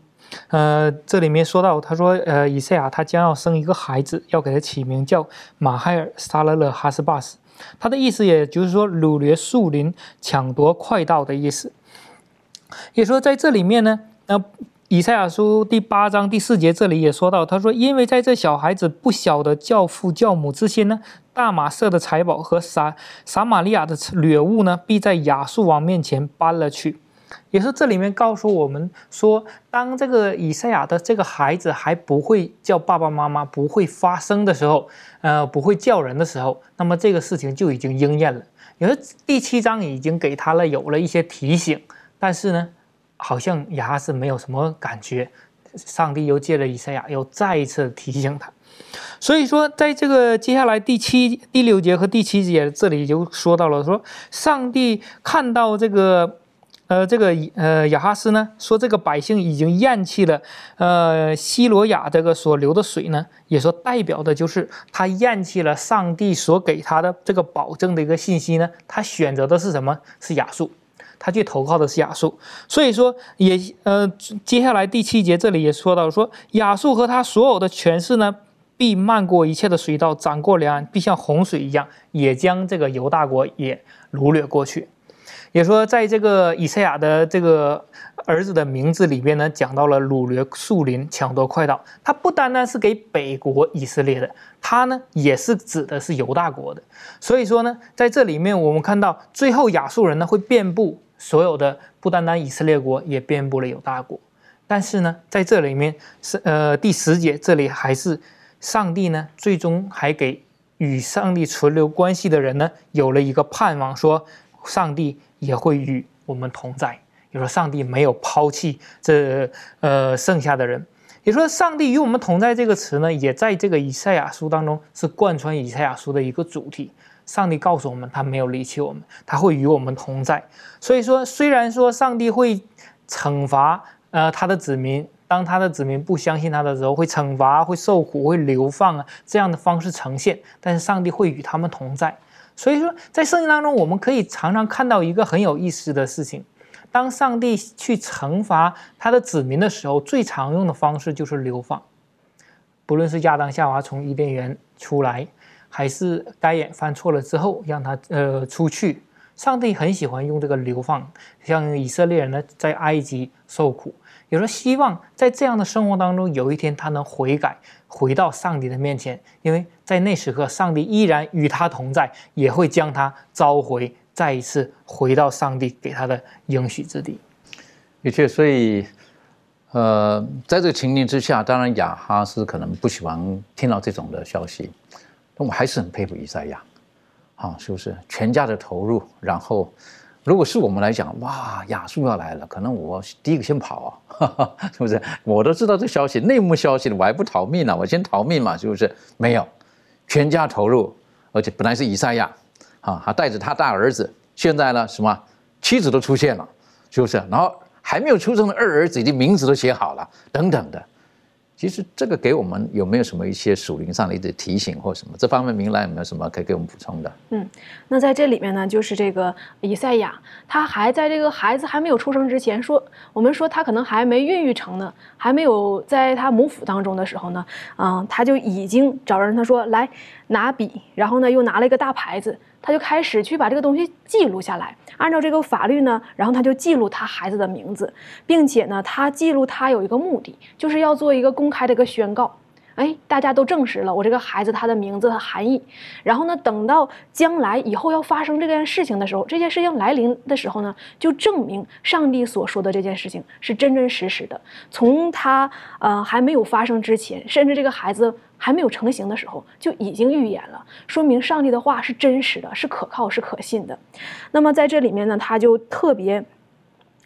呃，这里面说到，他说，呃，以赛亚他将要生一个孩子，要给他起名叫马海尔沙勒勒哈斯巴斯。他的意思也就是说，掳掠树林、抢夺快道的意思。也说在这里面呢，那。以赛亚书第八章第四节，这里也说到，他说：“因为在这小孩子不晓得教父教母之心呢，大马色的财宝和撒撒玛利亚的掠物呢，必在亚述王面前搬了去。”也是这里面告诉我们说，当这个以赛亚的这个孩子还不会叫爸爸妈妈、不会发声的时候，呃，不会叫人的时候，那么这个事情就已经应验了。也是第七章已经给他了有了一些提醒，但是呢。好像亚哈斯没有什么感觉，上帝又借了以赛亚，又再一次提醒他。所以说，在这个接下来第七、第六节和第七节这里就说到了，说上帝看到这个呃，这个呃亚哈斯呢说这个百姓已经厌弃了，呃西罗亚这个所流的水呢，也说代表的就是他厌弃了上帝所给他的这个保证的一个信息呢，他选择的是什么？是亚述，他去投靠的是亚述。所以说也呃接下来第七节这里也说到说亚述和他所有的权势呢，必漫过一切的水道，涨过两岸，必像洪水一样，也将这个犹大国也掳掠过去。也说，在这个以赛亚的这个儿子的名字里边呢，讲到了掳掠树林、抢夺快道。他不单单是给北国以色列的，他呢也是指的是犹大国的。所以说呢，在这里面我们看到，最后亚述人呢会遍布所有的，不单单以色列国，也遍布了犹大国。但是呢，在这里面是呃第十节这里还是上帝呢，最终还给与上帝存留关系的人呢有了一个盼望，说上帝。也会与我们同在。也说上帝没有抛弃这呃剩下的人。也说上帝与我们同在这个词呢，也在这个以赛亚书当中是贯穿以赛亚书的一个主题。上帝告诉我们，他没有离弃我们，他会与我们同在。所以说，虽然说上帝会惩罚呃他的子民，当他的子民不相信他的时候，会惩罚、会受苦、会流放啊这样的方式呈现，但是上帝会与他们同在。所以说，在圣经当中，我们可以常常看到一个很有意思的事情：当上帝去惩罚他的子民的时候，最常用的方式就是流放。不论是亚当夏娃从伊甸园出来，还是该隐犯错了之后让他呃出去，上帝很喜欢用这个流放。像以色列人呢，在埃及受苦，有时候希望在这样的生活当中，有一天他能悔改。回到上帝的面前，因为在那时刻，上帝依然与他同在，也会将他召回，再一次回到上帝给他的应许之地。的确，所以，呃，在这个情境之下，当然亚哈是可能不喜欢听到这种的消息，但我还是很佩服以赛亚，啊，是不是全家的投入，然后。如果是我们来讲，哇，亚述要来了，可能我第一个先跑啊，是不是？我都知道这消息，内幕消息了，我还不逃命呢？我先逃命嘛，是不是？没有，全家投入，而且本来是以赛亚，啊，还带着他大儿子，现在呢，什么妻子都出现了，是不是？然后还没有出生的二儿子，已经名字都写好了，等等的。其实这个给我们有没有什么一些属灵上的一些提醒或什么？这方面明兰有没有什么可以给我们补充的？嗯，那在这里面呢，就是这个以赛亚，他还在这个孩子还没有出生之前说，我们说他可能还没孕育成呢，还没有在他母腹当中的时候呢，啊，他就已经找人他说来拿笔，然后呢又拿了一个大牌子。他就开始去把这个东西记录下来，按照这个法律呢，然后他就记录他孩子的名字，并且呢，他记录他有一个目的，就是要做一个公开的一个宣告。哎，大家都证实了我这个孩子他的名字和含义。然后呢，等到将来以后要发生这件事情的时候，这件事情来临的时候呢，就证明上帝所说的这件事情是真真实实的。从他呃还没有发生之前，甚至这个孩子还没有成型的时候，就已经预言了，说明上帝的话是真实的，是可靠，是可信的。那么在这里面呢，他就特别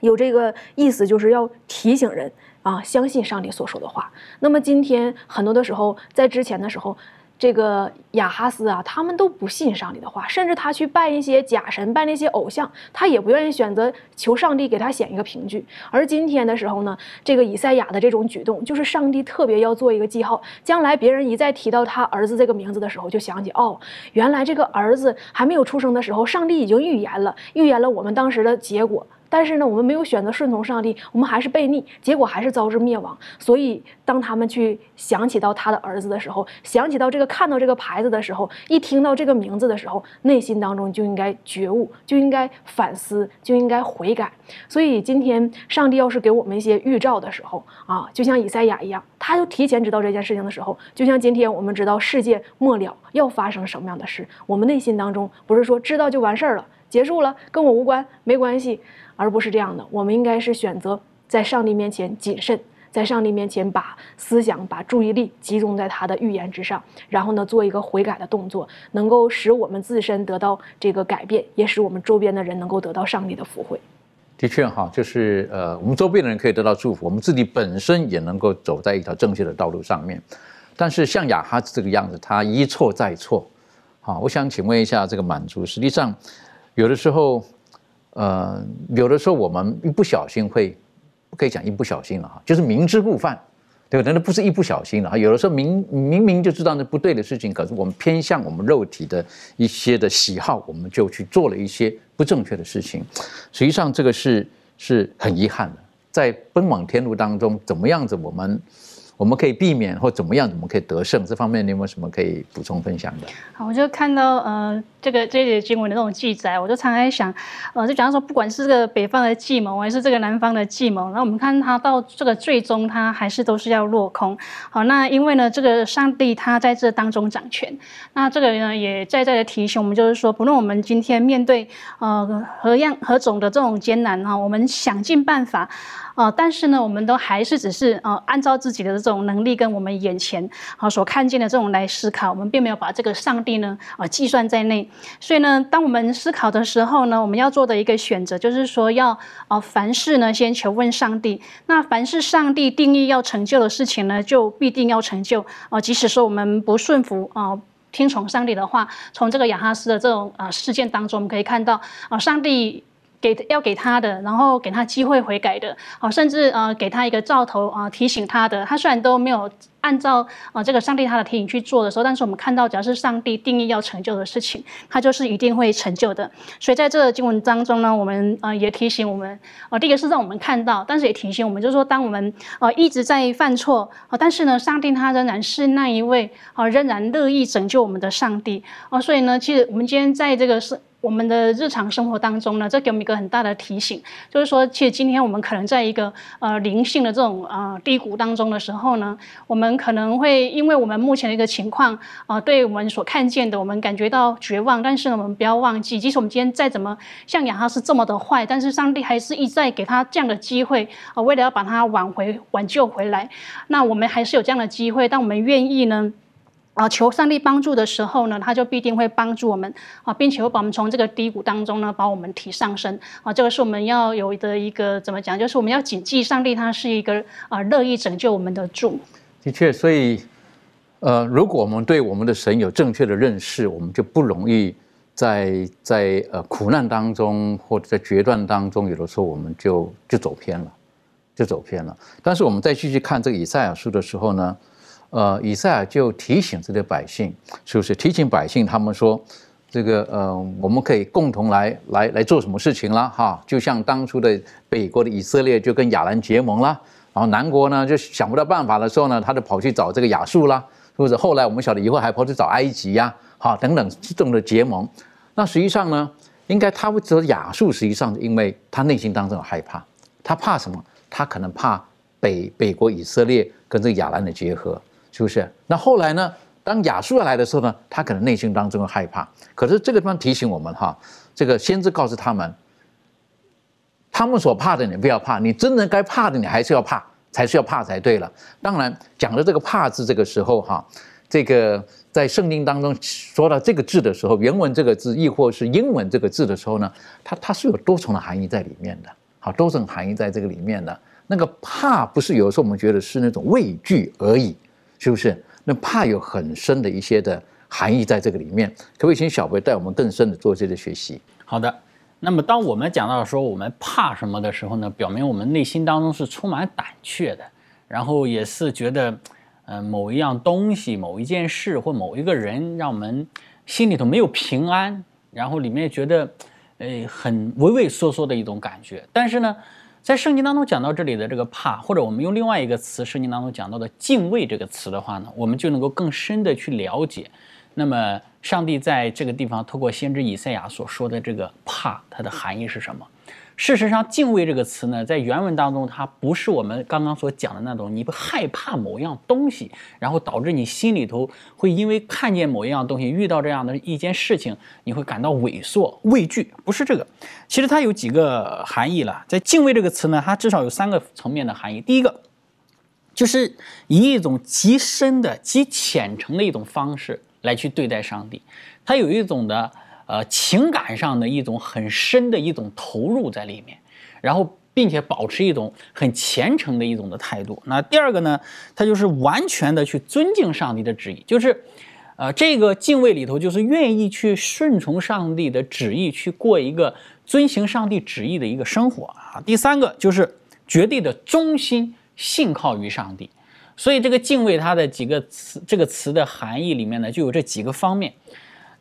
有这个意思，就是要提醒人。啊，相信上帝所说的话。那么今天很多的时候，在之前的时候，这个亚哈斯啊，他们都不信上帝的话，甚至他去拜一些假神，拜那些偶像，他也不愿意选择求上帝给他显一个凭据。而今天的时候呢，这个以赛亚的这种举动，就是上帝特别要做一个记号，将来别人一再提到他儿子这个名字的时候，就想起哦，原来这个儿子还没有出生的时候，上帝已经预言了，预言了我们当时的结果。但是呢，我们没有选择顺从上帝，我们还是悖逆，结果还是遭致灭亡。所以，当他们去想起到他的儿子的时候，想起到这个看到这个牌子的时候，一听到这个名字的时候，内心当中就应该觉悟，就应该反思，就应该悔改。所以，今天上帝要是给我们一些预兆的时候啊，就像以赛亚一样，他就提前知道这件事情的时候，就像今天我们知道世界末了要发生什么样的事，我们内心当中不是说知道就完事儿了，结束了，跟我无关，没关系。而不是这样的，我们应该是选择在上帝面前谨慎，在上帝面前把思想、把注意力集中在他的预言之上，然后呢，做一个悔改的动作，能够使我们自身得到这个改变，也使我们周边的人能够得到上帝的福惠。的确哈，就是呃，我们周边的人可以得到祝福，我们自己本身也能够走在一条正确的道路上面。但是像雅哈这个样子，他一错再错。好，我想请问一下，这个满足，实际上有的时候。呃，有的时候我们一不小心会，不可以讲一不小心了哈，就是明知故犯，对不对？那不是一不小心了哈。有的时候明明明就知道那不对的事情，可是我们偏向我们肉体的一些的喜好，我们就去做了一些不正确的事情。实际上这个是是很遗憾的，在奔往天路当中，怎么样子我们？我们可以避免或怎么样，我们可以得胜？这方面你有没有什么可以补充分享的？好，我就看到呃，这个这些经文的那种记载，我就常常在想，呃，就假如说，不管是这个北方的计谋，还是这个南方的计谋，那我们看他到这个最终，他还是都是要落空。好，那因为呢，这个上帝他在这当中掌权，那这个呢也在在的提醒我们，就是说，不论我们今天面对呃何样何种的这种艰难哈，我们想尽办法。啊，但是呢，我们都还是只是呃，按照自己的这种能力跟我们眼前啊所看见的这种来思考，我们并没有把这个上帝呢啊计算在内。所以呢，当我们思考的时候呢，我们要做的一个选择就是说，要啊凡事呢先求问上帝。那凡是上帝定义要成就的事情呢，就必定要成就啊。即使说我们不顺服啊，听从上帝的话，从这个亚哈斯的这种啊事件当中，我们可以看到啊，上帝。给要给他的，然后给他机会悔改的，好，甚至呃给他一个兆头啊，提醒他的。他虽然都没有按照啊这个上帝他的提醒去做的时候，但是我们看到，只要是上帝定义要成就的事情，他就是一定会成就的。所以在这经文当中呢，我们呃也提醒我们啊，第一个是让我们看到，但是也提醒我们，就是说当我们呃一直在犯错啊，但是呢，上帝他仍然是那一位啊，仍然乐意拯救我们的上帝啊。所以呢，其实我们今天在这个是。我们的日常生活当中呢，这给我们一个很大的提醒，就是说，其实今天我们可能在一个呃灵性的这种呃低谷当中的时候呢，我们可能会因为我们目前的一个情况啊，对我们所看见的，我们感觉到绝望。但是呢，我们不要忘记，即使我们今天再怎么像亚哈是这么的坏，但是上帝还是一再给他这样的机会啊，为了要把他挽回、挽救回来。那我们还是有这样的机会，但我们愿意呢？啊，求上帝帮助的时候呢，他就必定会帮助我们啊，并且会把我们从这个低谷当中呢，把我们提上升啊。这个是我们要有的一个怎么讲，就是我们要谨记上帝他是一个啊乐意拯救我们的主。的确，所以呃，如果我们对我们的神有正确的认识，我们就不容易在在呃苦难当中或者在决断当中，有的时候我们就就走偏了，就走偏了。但是我们再继续看这个以赛亚书的时候呢？呃，以赛亚就提醒这些百姓，是不是提醒百姓？他们说，这个呃，我们可以共同来来来做什么事情了？哈，就像当初的北国的以色列就跟亚兰结盟了，然后南国呢就想不到办法的时候呢，他就跑去找这个亚述啦，是不是？后来我们晓得以后还跑去找埃及呀，好等等这种的结盟。那实际上呢，应该他会找亚述，实际上因为他内心当中有害怕，他怕什么？他可能怕北北国以色列跟这个亚兰的结合。是不是？那后来呢？当亚述来的时候呢，他可能内心当中害怕。可是这个地方提醒我们哈，这个先知告诉他们，他们所怕的你不要怕，你真的该怕的你还是要怕，才是要怕才对了。当然讲的这个怕字，这个时候哈，这个在圣经当中说到这个字的时候，原文这个字亦或是英文这个字的时候呢，它它是有多重的含义在里面的。好，多重含义在这个里面的。那个怕不是有时候我们觉得是那种畏惧而已。是不是？那怕有很深的一些的含义在这个里面，可不可以请小贝带我们更深的做这个学习？好的。那么当我们讲到说我们怕什么的时候呢，表明我们内心当中是充满胆怯的，然后也是觉得，呃，某一样东西、某一件事或某一个人让我们心里头没有平安，然后里面觉得，呃，很畏畏缩缩的一种感觉。但是呢。在圣经当中讲到这里的这个怕，或者我们用另外一个词，圣经当中讲到的敬畏这个词的话呢，我们就能够更深的去了解，那么上帝在这个地方透过先知以赛亚所说的这个怕，它的含义是什么？事实上，敬畏这个词呢，在原文当中，它不是我们刚刚所讲的那种，你不害怕某样东西，然后导致你心里头会因为看见某一样东西，遇到这样的一件事情，你会感到萎缩、畏惧，不是这个。其实它有几个含义了。在敬畏这个词呢，它至少有三个层面的含义。第一个，就是以一种极深的、极虔诚的一种方式来去对待上帝，它有一种的。呃，情感上的一种很深的一种投入在里面，然后并且保持一种很虔诚的一种的态度。那第二个呢，他就是完全的去尊敬上帝的旨意，就是，呃，这个敬畏里头就是愿意去顺从上帝的旨意，去过一个遵行上帝旨意的一个生活啊。第三个就是绝对的忠心信靠于上帝。所以这个敬畏它的几个词，这个词的含义里面呢，就有这几个方面。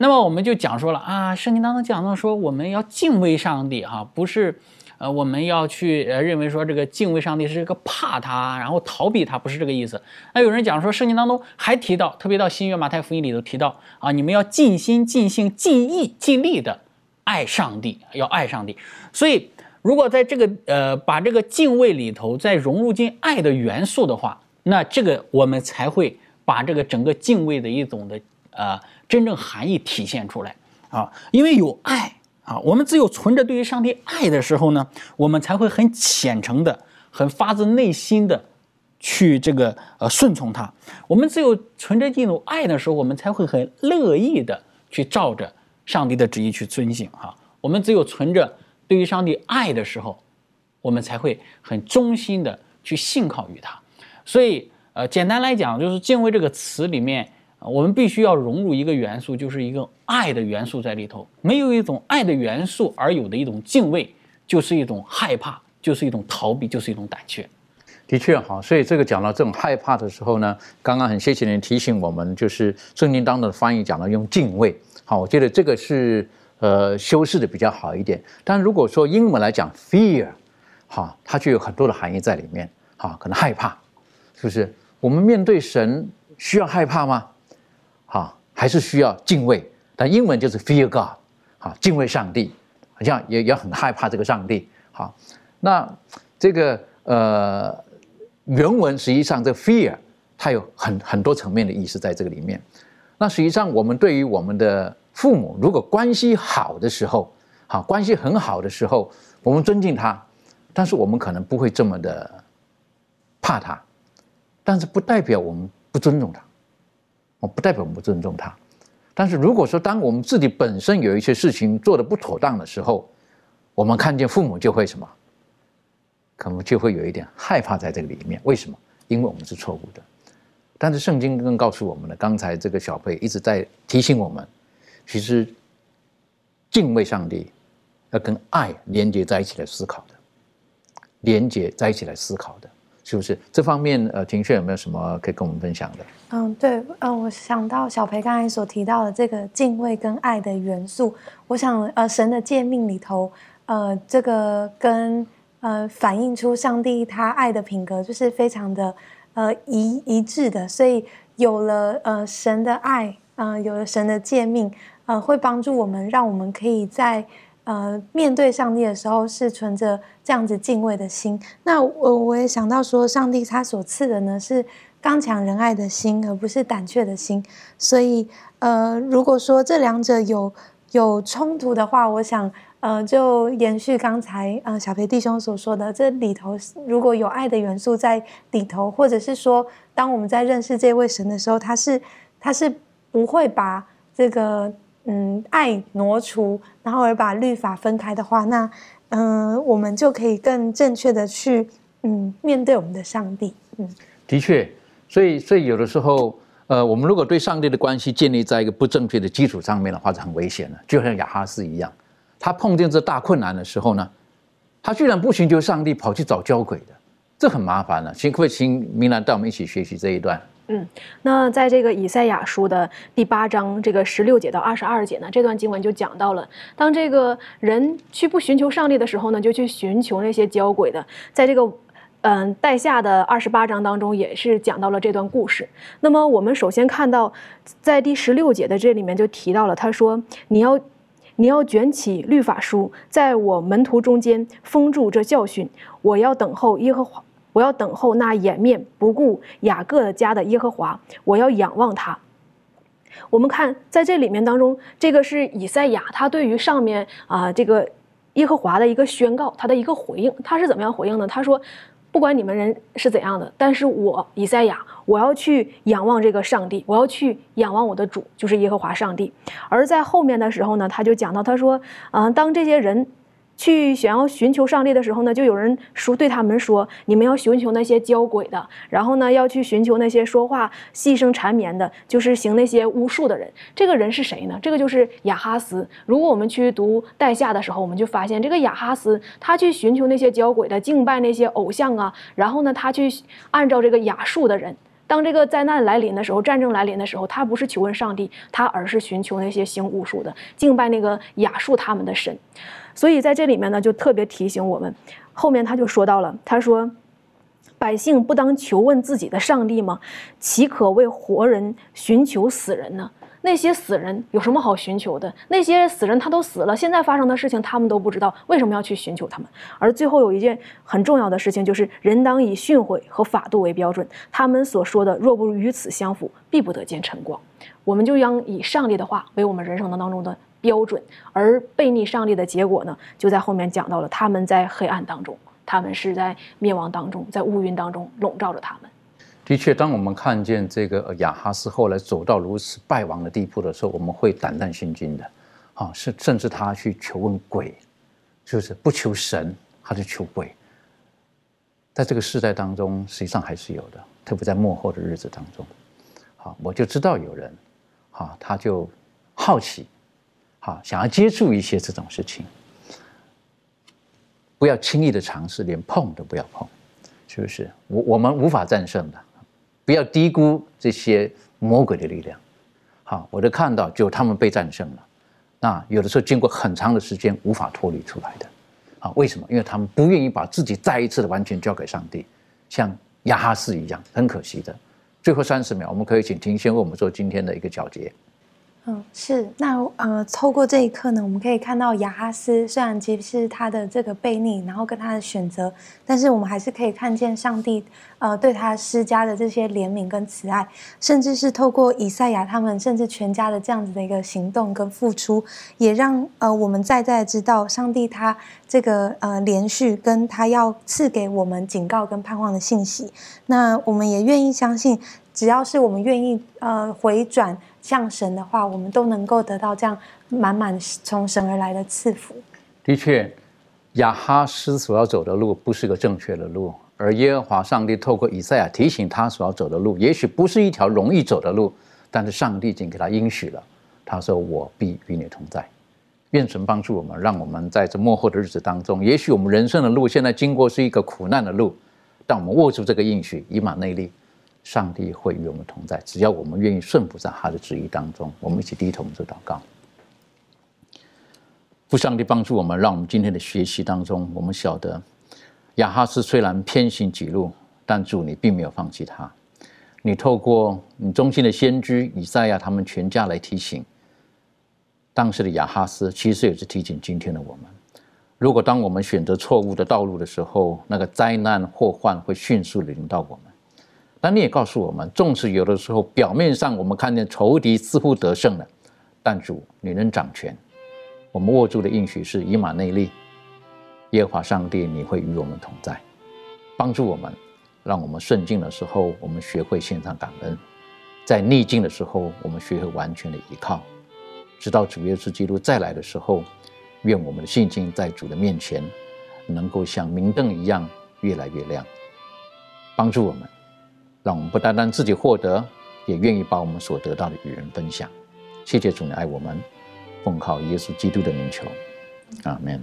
那么我们就讲说了啊，圣经当中讲到说我们要敬畏上帝哈，不是呃我们要去呃认为说这个敬畏上帝是一个怕他，然后逃避他，不是这个意思。那有人讲说圣经当中还提到，特别到新约马太福音里头提到啊，你们要尽心尽性尽意尽力的爱上帝，要爱上帝。所以如果在这个呃把这个敬畏里头再融入进爱的元素的话，那这个我们才会把这个整个敬畏的一种的呃真正含义体现出来啊，因为有爱啊，我们只有存着对于上帝爱的时候呢，我们才会很虔诚的、很发自内心的去这个呃顺从他。我们只有存着这种爱的时候，我们才会很乐意的去照着上帝的旨意去遵行哈。我们只有存着对于上帝爱的时候，我们才会很忠心的去信靠于他。所以，呃，简单来讲，就是敬畏这个词里面，我们必须要融入一个元素，就是一个爱的元素在里头。没有一种爱的元素而有的一种敬畏，就是一种害怕，就是一种逃避，就是一种胆怯。的确哈，所以这个讲到这种害怕的时候呢，刚刚很谢谢您提醒我们，就是圣经当中的翻译讲到用敬畏。好，我觉得这个是呃修饰的比较好一点。但如果说英文来讲 fear，哈，它就有很多的含义在里面。哈，可能害怕。是不是我们面对神需要害怕吗？还是需要敬畏？但英文就是 fear God，好，敬畏上帝，好像也也很害怕这个上帝。好，那这个呃原文实际上这 fear 它有很很多层面的意思在这个里面。那实际上我们对于我们的父母，如果关系好的时候，好关系很好的时候，我们尊敬他，但是我们可能不会这么的怕他。但是不代表我们不尊重他，我不代表我们不尊重他。但是如果说当我们自己本身有一些事情做的不妥当的时候，我们看见父母就会什么，可能就会有一点害怕在这个里面。为什么？因为我们是错误的。但是圣经更告诉我们了，刚才这个小佩一直在提醒我们，其实敬畏上帝要跟爱连接在一起来思考的，连接在一起来思考的。是不是这方面？呃，庭炫有没有什么可以跟我们分享的？嗯，对，嗯，我想到小培刚才所提到的这个敬畏跟爱的元素，我想，呃，神的诫命里头，呃，这个跟呃反映出上帝他爱的品格，就是非常的呃一一致的。所以有了呃神的爱，嗯，有了神的诫命，呃，会帮助我们，让我们可以在。呃，面对上帝的时候是存着这样子敬畏的心。那我我也想到说，上帝他所赐的呢是刚强仁爱的心，而不是胆怯的心。所以，呃，如果说这两者有有冲突的话，我想，呃，就延续刚才呃小培弟兄所说的，这里头如果有爱的元素在里头，或者是说，当我们在认识这位神的时候，他是他是不会把这个。嗯，爱挪除，然后而把律法分开的话，那嗯，我们就可以更正确的去嗯面对我们的上帝。嗯，的确，所以所以有的时候，呃，我们如果对上帝的关系建立在一个不正确的基础上面的话，是很危险的。就像亚哈斯一样，他碰见这大困难的时候呢，他居然不寻求上帝，跑去找交鬼的，这很麻烦了。请各位请明兰带我们一起学习这一段。嗯，那在这个以赛亚书的第八章这个十六节到二十二节呢，这段经文就讲到了，当这个人去不寻求上帝的时候呢，就去寻求那些交鬼的。在这个嗯带下的二十八章当中，也是讲到了这段故事。那么我们首先看到，在第十六节的这里面就提到了，他说：“你要你要卷起律法书，在我门徒中间封住这教训，我要等候耶和华。”我要等候那掩面不顾雅各家的耶和华，我要仰望他。我们看在这里面当中，这个是以赛亚他对于上面啊这个耶和华的一个宣告，他的一个回应。他是怎么样回应呢？他说：“不管你们人是怎样的，但是我以赛亚，我要去仰望这个上帝，我要去仰望我的主，就是耶和华上帝。”而在后面的时候呢，他就讲到，他说：“嗯，当这些人。”去想要寻求上帝的时候呢，就有人说对他们说：“你们要寻求那些交鬼的，然后呢，要去寻求那些说话细声缠绵的，就是行那些巫术的人。”这个人是谁呢？这个就是亚哈斯。如果我们去读代下的时候，我们就发现这个亚哈斯，他去寻求那些交鬼的，敬拜那些偶像啊，然后呢，他去按照这个亚述的人。当这个灾难来临的时候，战争来临的时候，他不是求问上帝，他而是寻求那些行巫术的，敬拜那个亚述他们的神。所以在这里面呢，就特别提醒我们，后面他就说到了，他说：“百姓不当求问自己的上帝吗？岂可为活人寻求死人呢？”那些死人有什么好寻求的？那些死人他都死了，现在发生的事情他们都不知道，为什么要去寻求他们？而最后有一件很重要的事情，就是人当以训诲和法度为标准，他们所说的若不与此相符，必不得见晨光。我们就将以上帝的话为我们人生的当中的标准，而背逆上帝的结果呢，就在后面讲到了，他们在黑暗当中，他们是在灭亡当中，在乌云当中笼罩着他们。的确，当我们看见这个亚哈斯后来走到如此败亡的地步的时候，我们会胆战心惊的。啊，甚甚至他去求问鬼，就是不求神，他就求鬼。在这个世代当中，实际上还是有的，特别在幕后的日子当中。好，我就知道有人，啊，他就好奇，好，想要接触一些这种事情，不要轻易的尝试，连碰都不要碰，是不是？我我们无法战胜的。不要低估这些魔鬼的力量。好，我就看到，就他们被战胜了。那有的时候经过很长的时间无法脱离出来的。啊，为什么？因为他们不愿意把自己再一次的完全交给上帝，像亚哈斯一样，很可惜的。最后三十秒，我们可以请庭先为我们做今天的一个小结。嗯，是那呃，透过这一刻呢，我们可以看到雅哈斯虽然其实他的这个悖逆，然后跟他的选择，但是我们还是可以看见上帝呃对他施加的这些怜悯跟慈爱，甚至是透过以赛亚他们甚至全家的这样子的一个行动跟付出，也让呃我们再再知道上帝他这个呃连续跟他要赐给我们警告跟盼望的信息。那我们也愿意相信，只要是我们愿意呃回转。向神的话，我们都能够得到这样满满从神而来的赐福。的确，亚哈斯所要走的路不是个正确的路，而耶和华上帝透过以赛亚提醒他所要走的路，也许不是一条容易走的路，但是上帝已经给他应许了。他说：“我必与你同在。”愿神帮助我们，让我们在这幕后的日子当中，也许我们人生的路现在经过是一个苦难的路，但我们握住这个应许，以马内利。上帝会与我们同在，只要我们愿意顺服在他的旨意当中。我们一起低头做祷告。父上帝帮助我们，让我们今天的学习当中，我们晓得亚哈斯虽然偏行己路，但主你并没有放弃他。你透过你中心的先知以赛亚他们全家来提醒当时的亚哈斯，其实也是提醒今天的我们：如果当我们选择错误的道路的时候，那个灾难祸患会迅速的临到我们。但你也告诉我们，纵使有的时候表面上我们看见仇敌似乎得胜了，但主你能掌权。我们握住的应许是以马内利，耶和华上帝你会与我们同在，帮助我们，让我们顺境的时候我们学会献上感恩，在逆境的时候我们学会完全的依靠，直到主耶稣基督再来的时候，愿我们的信心在主的面前能够像明灯一样越来越亮，帮助我们。让我们不单单自己获得，也愿意把我们所得到的与人分享。谢谢主，你爱我们，奉靠耶稣基督的名求，阿门。